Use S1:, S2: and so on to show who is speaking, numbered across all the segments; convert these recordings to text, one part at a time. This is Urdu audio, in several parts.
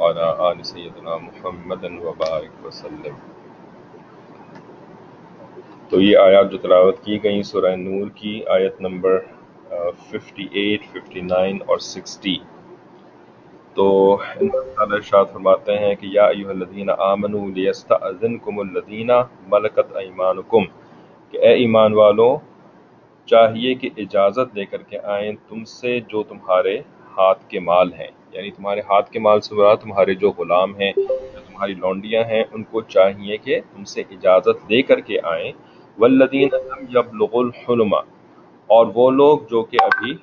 S1: وعلى آل سیدنا محمد وبارک وسلم۔ تو یہ آیات جو تلاوت کی گئیں سورہ نور کی آیت نمبر 58, 59 اور 60 تو اللہ ارشاد فرماتے ہیں کہ یا ایوہ الذین آمنوا لیستأذنکم الذین ملکت ایمانکم۔ کہ اے ایمان والو چاہیے کہ اجازت لے کر کے آئیں تم سے جو تمہارے ہاتھ کے مال ہیں۔ یعنی تمہارے ہاتھ کے مال سے مراد تمہارے جو غلام ہیں جو تمہاری لونڈیاں ہیں، ان کو چاہیے کہ تم سے اجازت لے کر کے آئیں۔ والذین لم یبلغوا الحلم۔ اور وہ لوگ جو کہ ابھی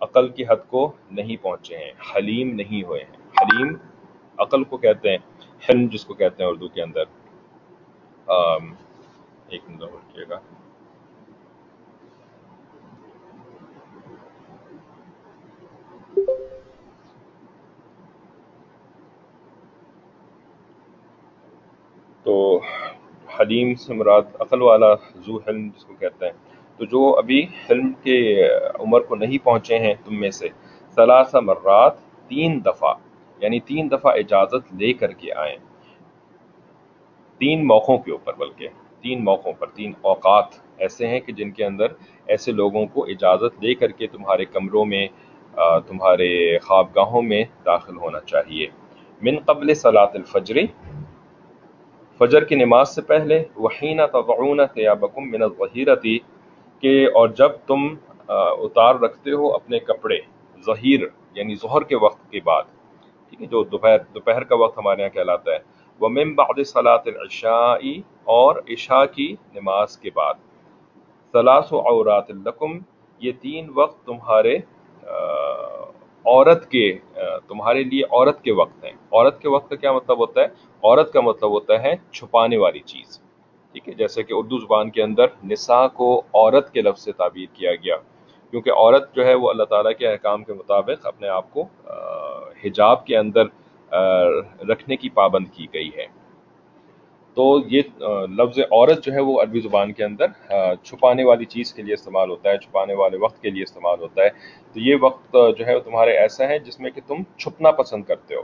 S1: عقل کی حد کو نہیں پہنچے ہیں، حلیم نہیں ہوئے ہیں۔ حلیم عقل کو کہتے ہیں، حلم جس کو کہتے ہیں اردو کے اندر۔ ایک منٹ رکھیے گا۔ تو حلیم سے مراد عقل والا ذو حلم جس کو کہتے ہیں۔ تو جو ابھی حلم کے عمر کو نہیں پہنچے ہیں تم میں سے ثلاثہ مرات تین دفعہ یعنی تین دفعہ اجازت لے کر کے آئیں تین موقعوں کے اوپر، بلکہ تین موقعوں پر، تین اوقات ایسے ہیں کہ جن کے اندر ایسے لوگوں کو اجازت لے کر کے تمہارے کمروں میں تمہارے خوابگاہوں میں داخل ہونا چاہیے۔ من قبل صلاة الفجر، فجر کی نماز سے پہلے، وحین تضعون ثیابکم من الظہیرتی کہ اور جب تم اتار رکھتے ہو اپنے کپڑے، ظہیر یعنی ظہر کے وقت کے بعد، ٹھیک ہے، جو دوپہر دوپہر کا وقت ہمارے یہاں کہلاتا ہے۔ وہ مم بعد صلاۃ العشاء، اور عشاء کی نماز کے بعد، ثلاث عورات لکم، یہ تین وقت تمہارے عورت کے تمہارے لیے عورت کے وقت ہیں۔ عورت کے وقت کا کیا مطلب ہوتا ہے؟ عورت کا مطلب ہوتا ہے چھپانے والی چیز۔ ٹھیک ہے؟ جیسے کہ اردو زبان کے اندر نساء کو عورت کے لفظ سے تعبیر کیا گیا۔ کیونکہ عورت جو ہے وہ اللہ تعالیٰ کے احکام کے مطابق اپنے آپ کو حجاب کے اندر رکھنے کی پابند کی گئی ہے۔ تو یہ لفظ عورت جو ہے وہ عربی زبان کے اندر چھپانے والی چیز کے لیے استعمال ہوتا ہے، چھپانے والے وقت کے لیے استعمال ہوتا ہے۔ تو یہ وقت جو ہے وہ تمہارے ایسا ہے جس میں کہ تم چھپنا پسند کرتے ہو۔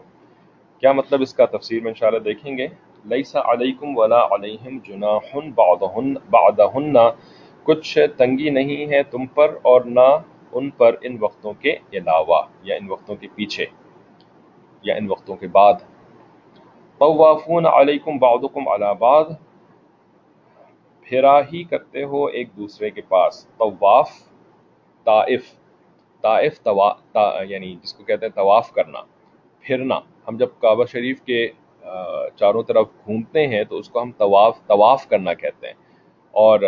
S1: کیا مطلب اس کا تفسیر میں انشاءاللہ دیکھیں گے؟ لیسا علیکم ولا علیہم جناح بعدہن بعدہن کچھ تنگی نہیں ہے تم پر اور نہ ان پر ان وقتوں کے علاوہ یا ان وقتوں کے پیچھے یا ان وقتوں کے بعد۔ طوافون علیکم بعضکم علی بعض۔ پھرا ہی کرتے ہو ایک دوسرے کے پاس۔ طواف، طائف۔ طائف توا تا یعنی جس کو کہتے ہیں طواف کرنا۔ پھرنا۔ ہم جب کعبہ شریف کے چاروں طرف گھومتے ہیں تو اس کو ہم طواف طواف کرنا کہتے ہیں۔ اور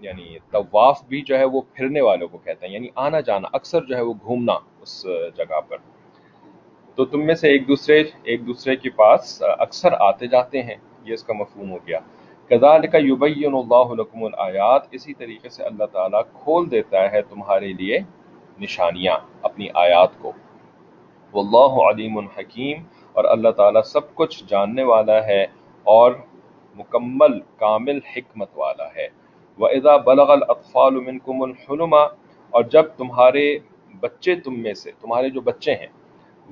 S1: یعنی طواف بھی جو ہے وہ پھرنے والوں کو کہتے ہیں۔ یعنی آنا جانا، اکثر جو ہے وہ گھومنا اس جگہ پر۔ تو تم میں سے ایک دوسرے ایک دوسرے کے پاس اکثر آتے جاتے ہیں، یہ اس کا مفہوم ہو گیا۔ کذالک یبین اللہ لکم الآیات، اسی طریقے سے اللہ تعالیٰ کھول دیتا ہے تمہارے لیے نشانیاں اپنی آیات کو۔ واللہ علیم حکیم، اور اللہ تعالیٰ سب کچھ جاننے والا ہے اور مکمل، کامل حکمت والا ہے۔ وَإِذَا بَلَغَ الْأَطْفَالُ مِنْكُمُ الْحُلُمَ، اور جب تمہارے بچے تم میں سے، تمہارے جو بچے ہیں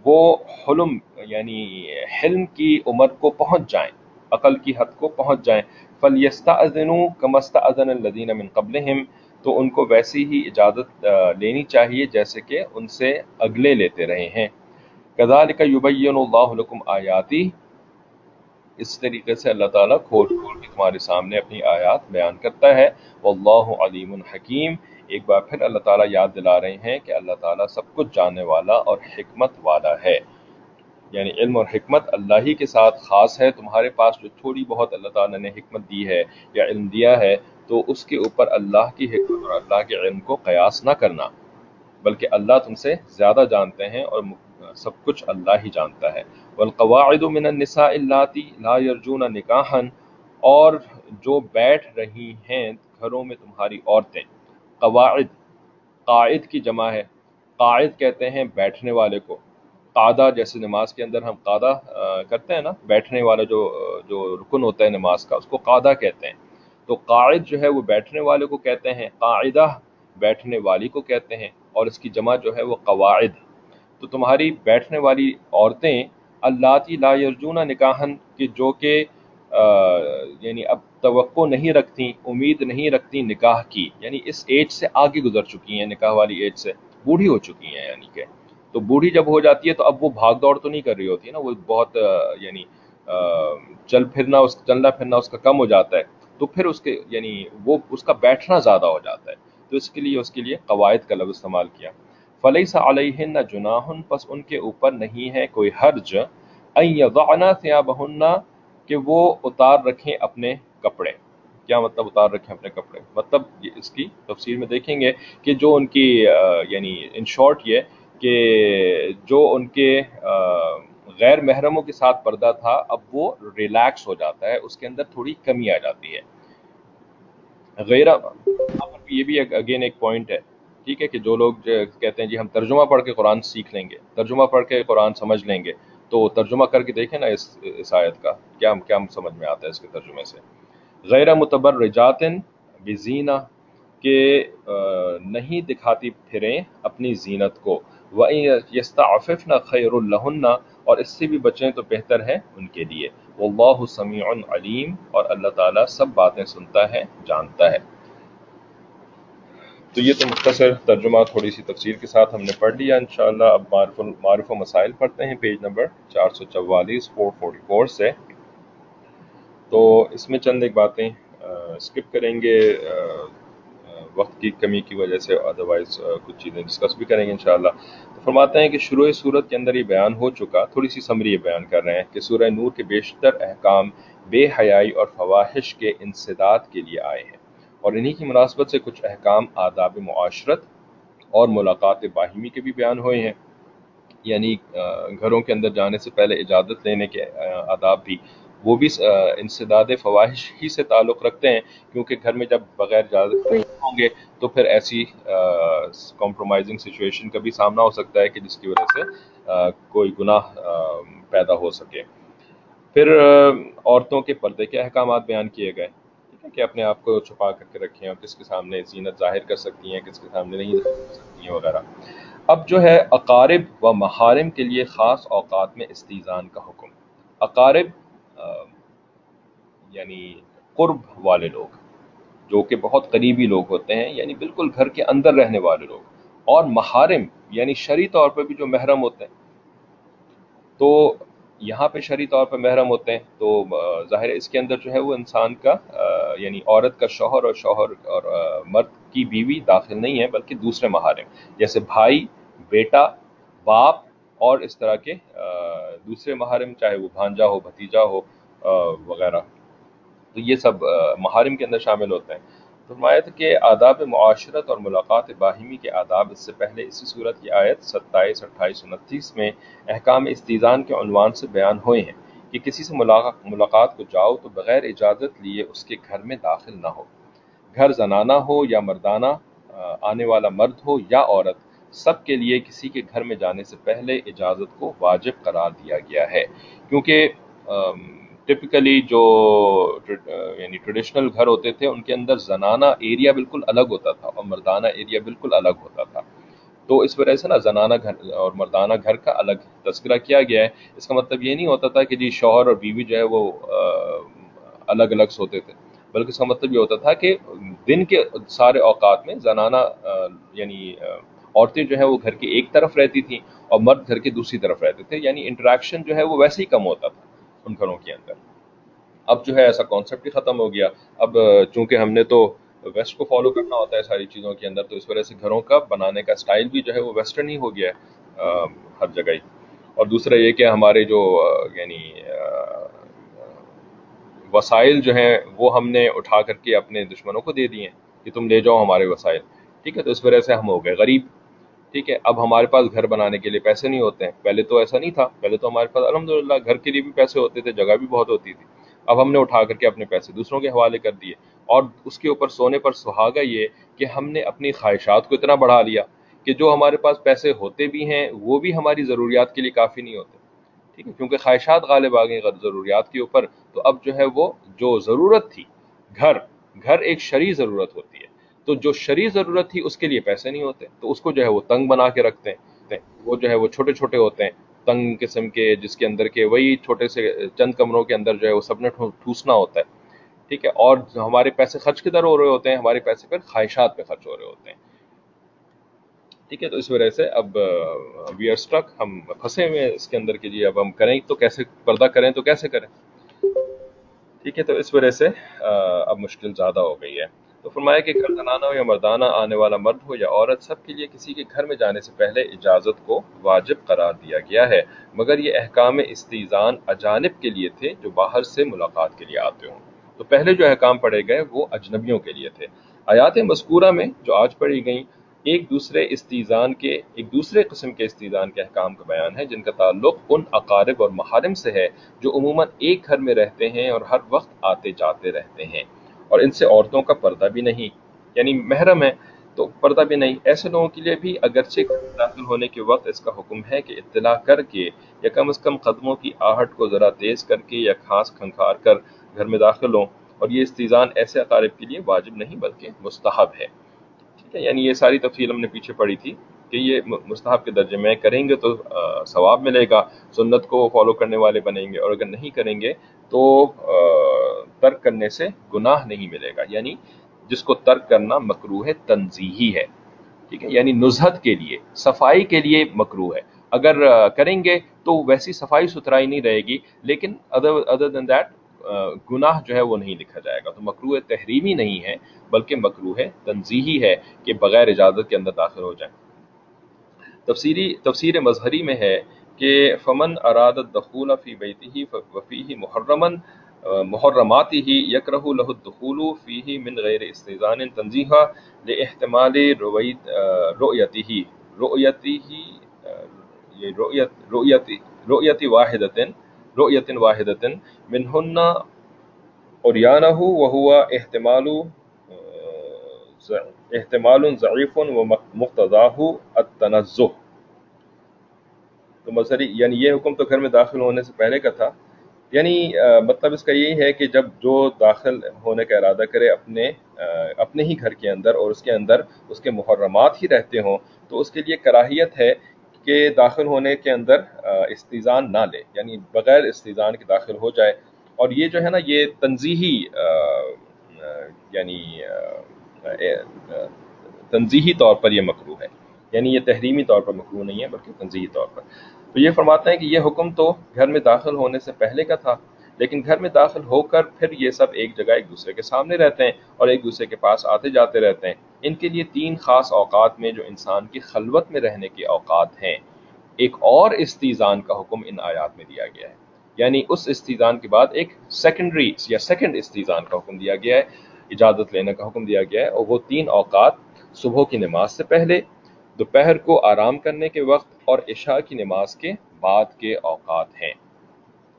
S1: وہ حلم یعنی حلم کی عمر کو پہنچ جائیں، عقل کی حد کو پہنچ جائیں۔ فَلْيَسْتَأْذِنُوا كَمَا اسْتَأْذَنَ الَّذِينَ مِنْ قَبْلِهِمْ۔ تو ان کو ویسی ہی اجازت لینی چاہیے جیسے کہ ان سے اگلے لیتے رہے ہیں۔ کذالک یبین اللہ لکم آیاتی اس طریقے سے اللہ تعالیٰ کھول کھول کے تمہارے سامنے اپنی آیات بیان کرتا ہے۔ واللہ علیم حکیم ایک بار پھر اللہ تعالیٰ یاد دلا رہے ہیں کہ اللہ تعالیٰ سب کچھ جاننے والا اور حکمت والا ہے۔ یعنی علم اور حکمت اللہ ہی کے ساتھ خاص ہے۔ تمہارے پاس جو تھوڑی بہت اللہ تعالیٰ نے حکمت دی ہے یا علم دیا ہے، تو اس کے اوپر اللہ کی حکمت اور اللہ کے علم کو قیاس نہ کرنا، بلکہ اللہ تم سے زیادہ جانتے ہیں اور سب کچھ اللہ ہی جانتا ہے۔ والقواعد من النساء اللاتی لا يرجون نکاحا اور جو بیٹھ رہی ہیں گھروں میں تمہاری عورتیں قواعد قائد کی جمع ہے۔ قائد کہتے ہیں بیٹھنے والے کو۔ قادہ جیسے نماز کے اندر ہم قادہ کرتے ہیں نا، بیٹھنے والا جو جو رکن ہوتا ہے نماز کا، اس کو قادہ کہتے ہیں۔ تو قائد جو ہے وہ بیٹھنے والے کو کہتے ہیں، قاعدہ بیٹھنے والی کو کہتے ہیں، اور اس کی جمع جو ہے وہ قواعد۔ تو تمہاری بیٹھنے والی عورتیں اللہ لا یرجون نکاحن کہ جو کہ یعنی اب توقع نہیں رکھتی امید نہیں رکھتی نکاح کی۔ یعنی اس ایج سے آگے گزر چکی ہیں، نکاح والی ایج سے بوڑھی ہو چکی ہیں یعنی کہ تو بوڑھی جب ہو جاتی ہے تو اب وہ بھاگ دوڑ تو نہیں کر رہی ہوتی ہے نا، وہ بہت یعنی چل پھرنا، اس، چلنا پھرنا اس کا کم ہو جاتا ہے۔ تو پھر اس کے یعنی وہ اس کا بیٹھنا زیادہ ہو جاتا ہے۔ تو اس کے لیے، اس کے لیے قواعد کا لفظ استعمال کیا۔ فلئی سا علیہ نہ جناحن پس ان کے اوپر نہیں ہے کوئی حرج۔ یضعنا ثیابہن کہ وہ اتار رکھیں اپنے کپڑے۔ کیا مطلب اتار رکھیں اپنے کپڑے؟ مطلب اس کی تفسیر میں دیکھیں گے کہ جو ان کی یعنی ان شارٹ یہ کہ جو ان کے غیر محرموں کے ساتھ پردہ تھا، اب وہ ریلیکس ہو جاتا ہے، اس کے اندر تھوڑی کمی آ جاتی ہے۔ غیر یہ بھی اگین ایک پوائنٹ ہے، ٹھیک ہے کہ جو لوگ کہتے ہیں جی ہم ترجمہ پڑھ کے قرآن سیکھ لیں گے، ترجمہ پڑھ کے قرآن سمجھ لیں گے تو ترجمہ کر کے دیکھیں نا اس اس آیت کا، کیا کیا سمجھ میں آتا ہے اس کے ترجمے سے۔ غیر متبر رجاتن بزینہ کہ نہیں دکھاتی پھریں اپنی زینت کو۔ وَإِيَسْتَعْفِفْنَ خَيْرُ اللَّهُنَّ اور اس سے بھی بچیں تو بہتر ہے ان کے لیے۔ واللہ سمیع علیم اور اللہ تعالیٰ سب باتیں سنتا ہے، جانتا ہے۔ تو یہ تو مختصر ترجمہ تھوڑی سی تفسیر کے ساتھ ہم نے پڑھ لیا انشاءاللہ اب معرف معرف و مسائل پڑھتے ہیں پیج نمبر چار سو چوالیس فور فورٹی فور سے تو اس میں چند ایک باتیں اسکپ کریں گے وقت کی کمی کی وجہ سے ادروائز کچھ چیزیں ڈسکس بھی کریں گے انشاءاللہ تو فرماتے ہیں کہ شروع صورت کے اندر یہ بیان ہو چکا تھوڑی سی سمری یہ بیان کر رہے ہیں کہ سورہ نور کے بیشتر احکام بے حیائی اور فواہش کے انسداد کے لیے آئے ہیں اور انہی کی مناسبت سے کچھ احکام، آداب معاشرت اور ملاقات باہمی کے بھی بیان ہوئے ہیں۔ یعنی گھروں کے اندر جانے سے پہلے اجازت لینے کے آداب بھی۔ وہ بھی انسداد فواہش ہی سے تعلق رکھتے ہیں، کیونکہ گھر میں جب بغیر اجازت ہوں گے تو پھر ایسی کمپرومائزنگ سچویشن کا بھی سامنا ہو سکتا ہے کہ جس کی وجہ سے کوئی گناہ پیدا ہو سکے۔ پھر عورتوں کے پردے کے احکامات بیان کیے گئے۔ کہ اپنے آپ کو چھپا کر کے رکھیں اور کس کے سامنے زینت ظاہر کر سکتی ہیں، کس کے سامنے نہیں ظاہر کر سکتی ہیں وغیرہ۔ اب جو ہے، اقارب و محارم کے لیے خاص اوقات میں استیزان کا حکم۔ اقارب یعنی قرب والے لوگ، جو کہ بہت قریبی لوگ ہوتے ہیں یعنی بالکل گھر کے اندر رہنے والے لوگ۔ اور محارم یعنی شرعی طور پہ بھی جو محرم ہوتے ہیں، تو یہاں پہ شرعی طور پہ محرم ہوتے ہیں تو ظاہر اس کے اندر جو ہے وہ انسان کا یعنی عورت کا شوہر اور شوہر اور مرد کی بیوی داخل نہیں ہے بلکہ دوسرے محارم جیسے بھائی، بیٹا، باپ اور اس طرح کے دوسرے محارم چاہے وہ بھانجا ہو، بھتیجا ہو وغیرہ۔ تو یہ سب محارم کے اندر شامل ہوتے ہیں۔ فرمایا تھا کہ آداب معاشرت اور ملاقات باہمی کے آداب اس سے پہلے اسی صورت کی آیت ستائیس، اٹھائیس، انتیس میں احکام استیزان کے عنوان سے بیان ہوئے ہیں کہ کسی سے ملاقات کو جاؤ تو بغیر اجازت لیے اس کے گھر میں داخل نہ ہو۔ گھر زنانہ ہو یا مردانہ آنے والا مرد ہو یا عورت، سب کے لیے کسی کے گھر میں جانے سے پہلے اجازت کو واجب قرار دیا گیا ہے۔ کیونکہ ٹپکلی جو uh, یعنی ٹریڈیشنل گھر ہوتے تھے، ان کے اندر زنانہ ایریا بالکل الگ ہوتا تھا اور مردانہ ایریا بالکل الگ ہوتا تھا۔ تو اس وجہ سے نا زنانہ گھر اور مردانہ گھر کا الگ تذکرہ کیا گیا ہے۔ اس کا مطلب یہ نہیں ہوتا تھا کہ جی شوہر اور بیوی جو ہے وہ uh, الگ الگ سوتے تھے، بلکہ اس کا مطلب یہ ہوتا تھا کہ دن کے سارے اوقات میں زنانہ uh, یعنی عورتیں جو ہے وہ گھر کی ایک طرف رہتی تھیں اور مرد گھر کی دوسری طرف رہتے تھے۔ یعنی انٹریکشن جو ہے وہ ویسے ہی کم ہوتا تھا۔ ان گھروں کے اندر۔ اب جو ہے ایسا کانسیپٹ ہی ختم ہو گیا۔ اب چونکہ ہم نے تو ویسٹ کو فالو کرنا ہوتا ہے ساری چیزوں کے اندر، تو اس وجہ سے گھروں کا بنانے کا سٹائل بھی جو ہے وہ ویسٹرن ہی ہو گیا ہے ہر جگہ ہی۔ اور دوسرا یہ کہ ہمارے جو یعنی وسائل جو ہیں وہ ہم نے اٹھا کر کے اپنے دشمنوں کو دے دیے کہ تم لے جاؤ ہمارے وسائل۔ ٹھیک ہے، تو اس وجہ سے ہم ہو گئے۔ غریب ٹھیک ہے، اب ہمارے پاس گھر بنانے کے لیے پیسے نہیں ہوتے ہیں۔ پہلے تو ایسا نہیں تھا۔ پہلے تو ہمارے پاس الحمد للہ گھر کے لیے بھی پیسے ہوتے تھے، جگہ بھی بہت ہوتی تھی۔ اب ہم نے اٹھا کر کے اپنے پیسے دوسروں کے حوالے کر دیے۔ اور اس کے اوپر سونے پر سہاگا یہ کہ ہم نے اپنی خواہشات کو اتنا بڑھا لیا کہ جو ہمارے پاس پیسے ہوتے بھی ہیں، وہ بھی ہماری ضروریات کے لیے کافی نہیں ہوتے۔ ٹھیک ہے، کیونکہ خواہشات غالب آ گئی ضروریات کے اوپر۔ تو اب جو ہے وہ جو ضرورت تھی، گھر گھر ایک شرعی ضرورت ہوتی ہے۔ تو جو شرعی ضرورت تھی اس کے لیے پیسے نہیں ہوتے، تو اس کو جو ہے وہ تنگ بنا کے رکھتے ہیں، وہ جو ہے وہ چھوٹے چھوٹے ہوتے ہیں، تنگ قسم کے جس کے اندر کے وہی چھوٹے سے چند کمروں کے اندر جو ہے وہ سب نے ٹھوسنا ہوتا ہے، ٹھیک ہے؟ اور ہمارے پیسے خرچ کدھر ہو رہے ہوتے ہیں؟ ہمارے پیسے پھر خواہشات پہ خرچ ہو رہے ہوتے ہیں، ٹھیک ہے؟ تو اس وجہ سے اب وی آر اسٹرک ہم پھنسے ہوئے اس کے اندر کے جی اب ہم کریں تو کیسے پردہ کریں تو کیسے کریں؟ ٹھیک ہے؟ تو اس وجہ سے اب مشکل زیادہ ہو گئی ہے۔ تو فرمایا کہ گھر زنانہ ہو یا مردانہ آنے والا مرد ہو یا عورت، سب کے لیے کسی کے گھر میں جانے سے پہلے اجازت کو واجب قرار دیا گیا ہے۔ مگر یہ احکام استیزان اجانب کے لیے تھے جو باہر سے ملاقات کے لیے آتے ہوں۔ تو پہلے جو احکام پڑھے گئے وہ اجنبیوں کے لیے تھے۔ آیات مذکورہ میں جو آج پڑھی گئیں، ایک دوسرے استیزان کے، ایک دوسرے قسم کے استیزان کے احکام کا بیان ہے، جن کا تعلق ان اقارب اور محارم سے ہے جو عموماً ایک گھر میں رہتے ہیں اور ہر وقت آتے جاتے رہتے ہیں۔ اور ان سے عورتوں کا پردہ بھی نہیں یعنی محرم ہے تو پردہ بھی نہیں۔ ایسے لوگوں کے لیے بھی اگرچہ داخل ہونے کے وقت اس کا حکم ہے کہ اطلاع کر کے یا کم از کم قدموں کی آہٹ کو ذرا تیز کر کے یا خاص کھنکھار کر گھر میں داخل ہوں۔ اور یہ استیزان ایسے اقارب کے لیے واجب نہیں، بلکہ مستحب ہے۔ ٹھیک ہے یعنی یہ ساری تفصیل ہم نے پیچھے پڑھی تھی کہ یہ مستحب کے درجے میں کریں گے تو ثواب ملے گا، سنت کو فالو کرنے والے بنیں گے اور اگر نہیں کریں گے تو ترک کرنے سے گناہ نہیں ملے گا۔ یعنی جس کو ترک کرنا مکرو ہے تنظیحی ہے، ٹھیک ہے؟ یعنی نزہت کے لیے، صفائی کے لیے مکرو ہے۔ اگر کریں گے تو ویسی صفائی ستھرائی نہیں رہے گی، لیکن ادر دین دیٹ گناہ جو ہے وہ نہیں لکھا جائے گا۔ تو مکرو تحریمی نہیں ہے، بلکہ مکرو ہے تنظیحی ہے کہ بغیر اجازت کے اندر داخل ہو جائیں۔ تفسیری، تفسیر مظہری میں ہے کہ فمن اراد دخول فی بیتی وفیہ محرمن محرماتی ہی یکرہ لہ الدخول فیہ من غیر استیزان تنزیحہ لاحتمال رؤیتی ہی رؤیتی ہی رؤیت واحدت رؤیت واحدت منہن اوریانہ وہو احتمال احتمال ضعیف و مقتضاہ التنزہ تو مظہری یعنی یہ حکم تو گھر میں داخل ہونے سے پہلے کا تھا۔ یعنی مطلب اس کا یہی ہے کہ جب جو داخل ہونے کا ارادہ کرے اپنے اپنے ہی گھر کے اندر اور اس کے اندر اس کے محرمات ہی رہتے ہوں، تو اس کے لیے کراہیت ہے کہ داخل ہونے کے اندر استیزان نہ لے۔ یعنی بغیر استیزان کے داخل ہو جائے۔ اور یہ جو ہے نا، یہ تنظیحی یعنی تنظیحی طور پر یہ مکرو ہے۔ یعنی یہ تحریمی طور پر مکرو نہیں ہے، بلکہ تنظیحی طور پر۔ تو یہ فرماتے ہیں کہ یہ حکم تو گھر میں داخل ہونے سے پہلے کا تھا، لیکن گھر میں داخل ہو کر پھر یہ سب ایک جگہ ایک دوسرے کے سامنے رہتے ہیں اور ایک دوسرے کے پاس آتے جاتے رہتے ہیں۔ ان کے لیے تین خاص اوقات میں جو انسان کی خلوت میں رہنے کے اوقات ہیں، ایک اور استیزان کا حکم ان آیات میں دیا گیا ہے۔ یعنی اس استیزان کے بعد ایک سیکنڈری یا سیکنڈ استیزان کا حکم دیا گیا ہے، اجازت لینے کا حکم دیا گیا ہے، اور وہ تین اوقات صبح کی نماز سے پہلے دوپہر کو آرام کرنے کے وقت اور عشاء کی نماز کے بعد کے اوقات ہیں۔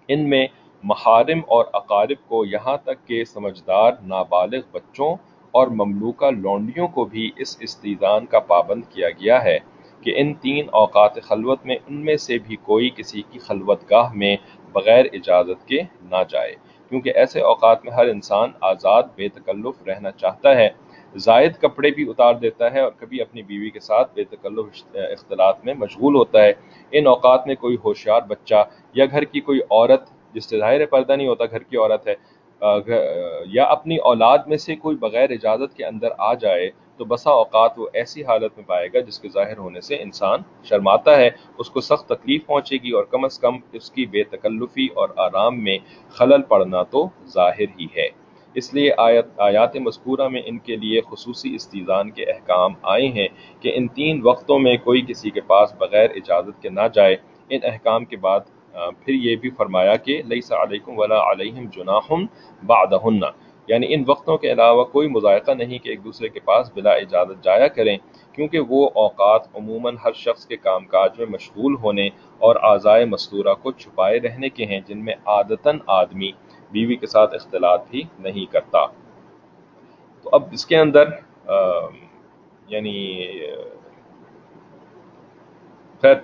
S1: ان میں محارم اور اقارب کو یہاں تک کہ سمجھدار، نابالغ بچوں اور مملوکہ لونڈیوں کو بھی اس استیزان کا پابند کیا گیا ہے کہ ان تین اوقات خلوت میں ان میں سے بھی کوئی کسی کی خلوت گاہ میں بغیر اجازت کے نہ جائے، کیونکہ ایسے اوقات میں ہر انسان آزاد، بے تکلف رہنا چاہتا ہے۔ زائد کپڑے بھی اتار دیتا ہے اور کبھی اپنی بیوی کے ساتھ بے تکلف اختلاط میں مشغول ہوتا ہے۔ ان اوقات میں کوئی ہوشیار بچہ یا گھر کی کوئی عورت، جس سے ظاہر پردہ نہیں ہوتا، گھر کی عورت ہے یا اپنی اولاد میں سے کوئی بغیر اجازت کے اندر آ جائے تو بسا اوقات وہ ایسی حالت میں پائے گا جس کے ظاہر ہونے سے انسان شرماتا ہے۔ اس کو سخت تکلیف پہنچے گی اور کم از کم اس کی بے تکلفی اور آرام میں خلل پڑنا تو ظاہر ہی ہے۔ اس لیے آیت آیات مذکورہ میں ان کے لیے خصوصی استیزان کے احکام آئے ہیں کہ ان تین وقتوں میں کوئی کسی کے پاس بغیر اجازت کے نہ جائے۔ ان احکام کے بعد پھر یہ بھی فرمایا کہ لیس علیکم ولا علیہم جناحم بعدہن یعنی ان وقتوں کے علاوہ کوئی مذائقہ نہیں کہ ایک دوسرے کے پاس بلا اجازت جایا کریں، کیونکہ وہ اوقات عموماً ہر شخص کے کام کاج میں مشغول ہونے اور آزائے مستورہ کو چھپائے رہنے کے ہیں، جن میں عادتاً آدمی بیوی کے ساتھ اختلاط بھی نہیں کرتا۔ تو اب اس کے اندر یعنی خیر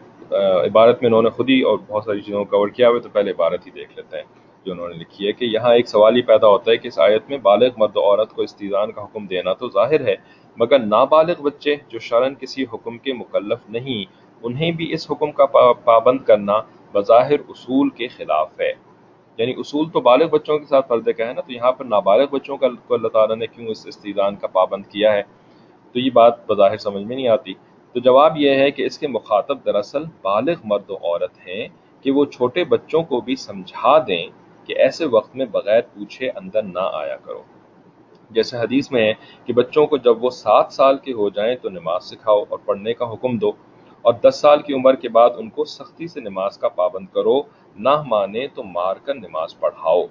S1: عبارت میں انہوں نے خود ہی اور بہت ساری چیزوں کو کور کیا ہوئے، تو پہلے عبارت ہی دیکھ لیتے ہیں جو انہوں نے لکھی ہے کہ یہاں ایک سوال ہی پیدا ہوتا ہے کہ اس آیت میں بالغ مرد و عورت کو استیزان کا حکم دینا تو ظاہر ہے، مگر نابالغ بچے جو شرن کسی حکم کے مکلف نہیں، انہیں بھی اس حکم کا پابند کرنا بظاہر اصول کے خلاف ہے۔ یعنی اصول تو بالغ بچوں کے ساتھ پردے کا ہے نا، تو یہاں پر نابالغ بچوں کا اللہ تعالیٰ نے کیوں اس استیزان کا پابند کیا ہے؟ تو یہ بات بظاہر سمجھ میں نہیں آتی۔ تو جواب یہ ہے کہ اس کے مخاطب دراصل بالغ مرد و عورت ہیں کہ وہ چھوٹے بچوں کو بھی سمجھا دیں کہ ایسے وقت میں بغیر پوچھے اندر نہ آیا کرو۔ جیسے حدیث میں ہے کہ بچوں کو جب وہ سات سال کے ہو جائیں تو نماز سکھاؤ اور پڑھنے کا حکم دو۔ اور دس سال کی عمر کے بعد ان کو سختی سے نماز کا پابند کرو، نہ مانے تو مار کر نماز پڑھاؤ۔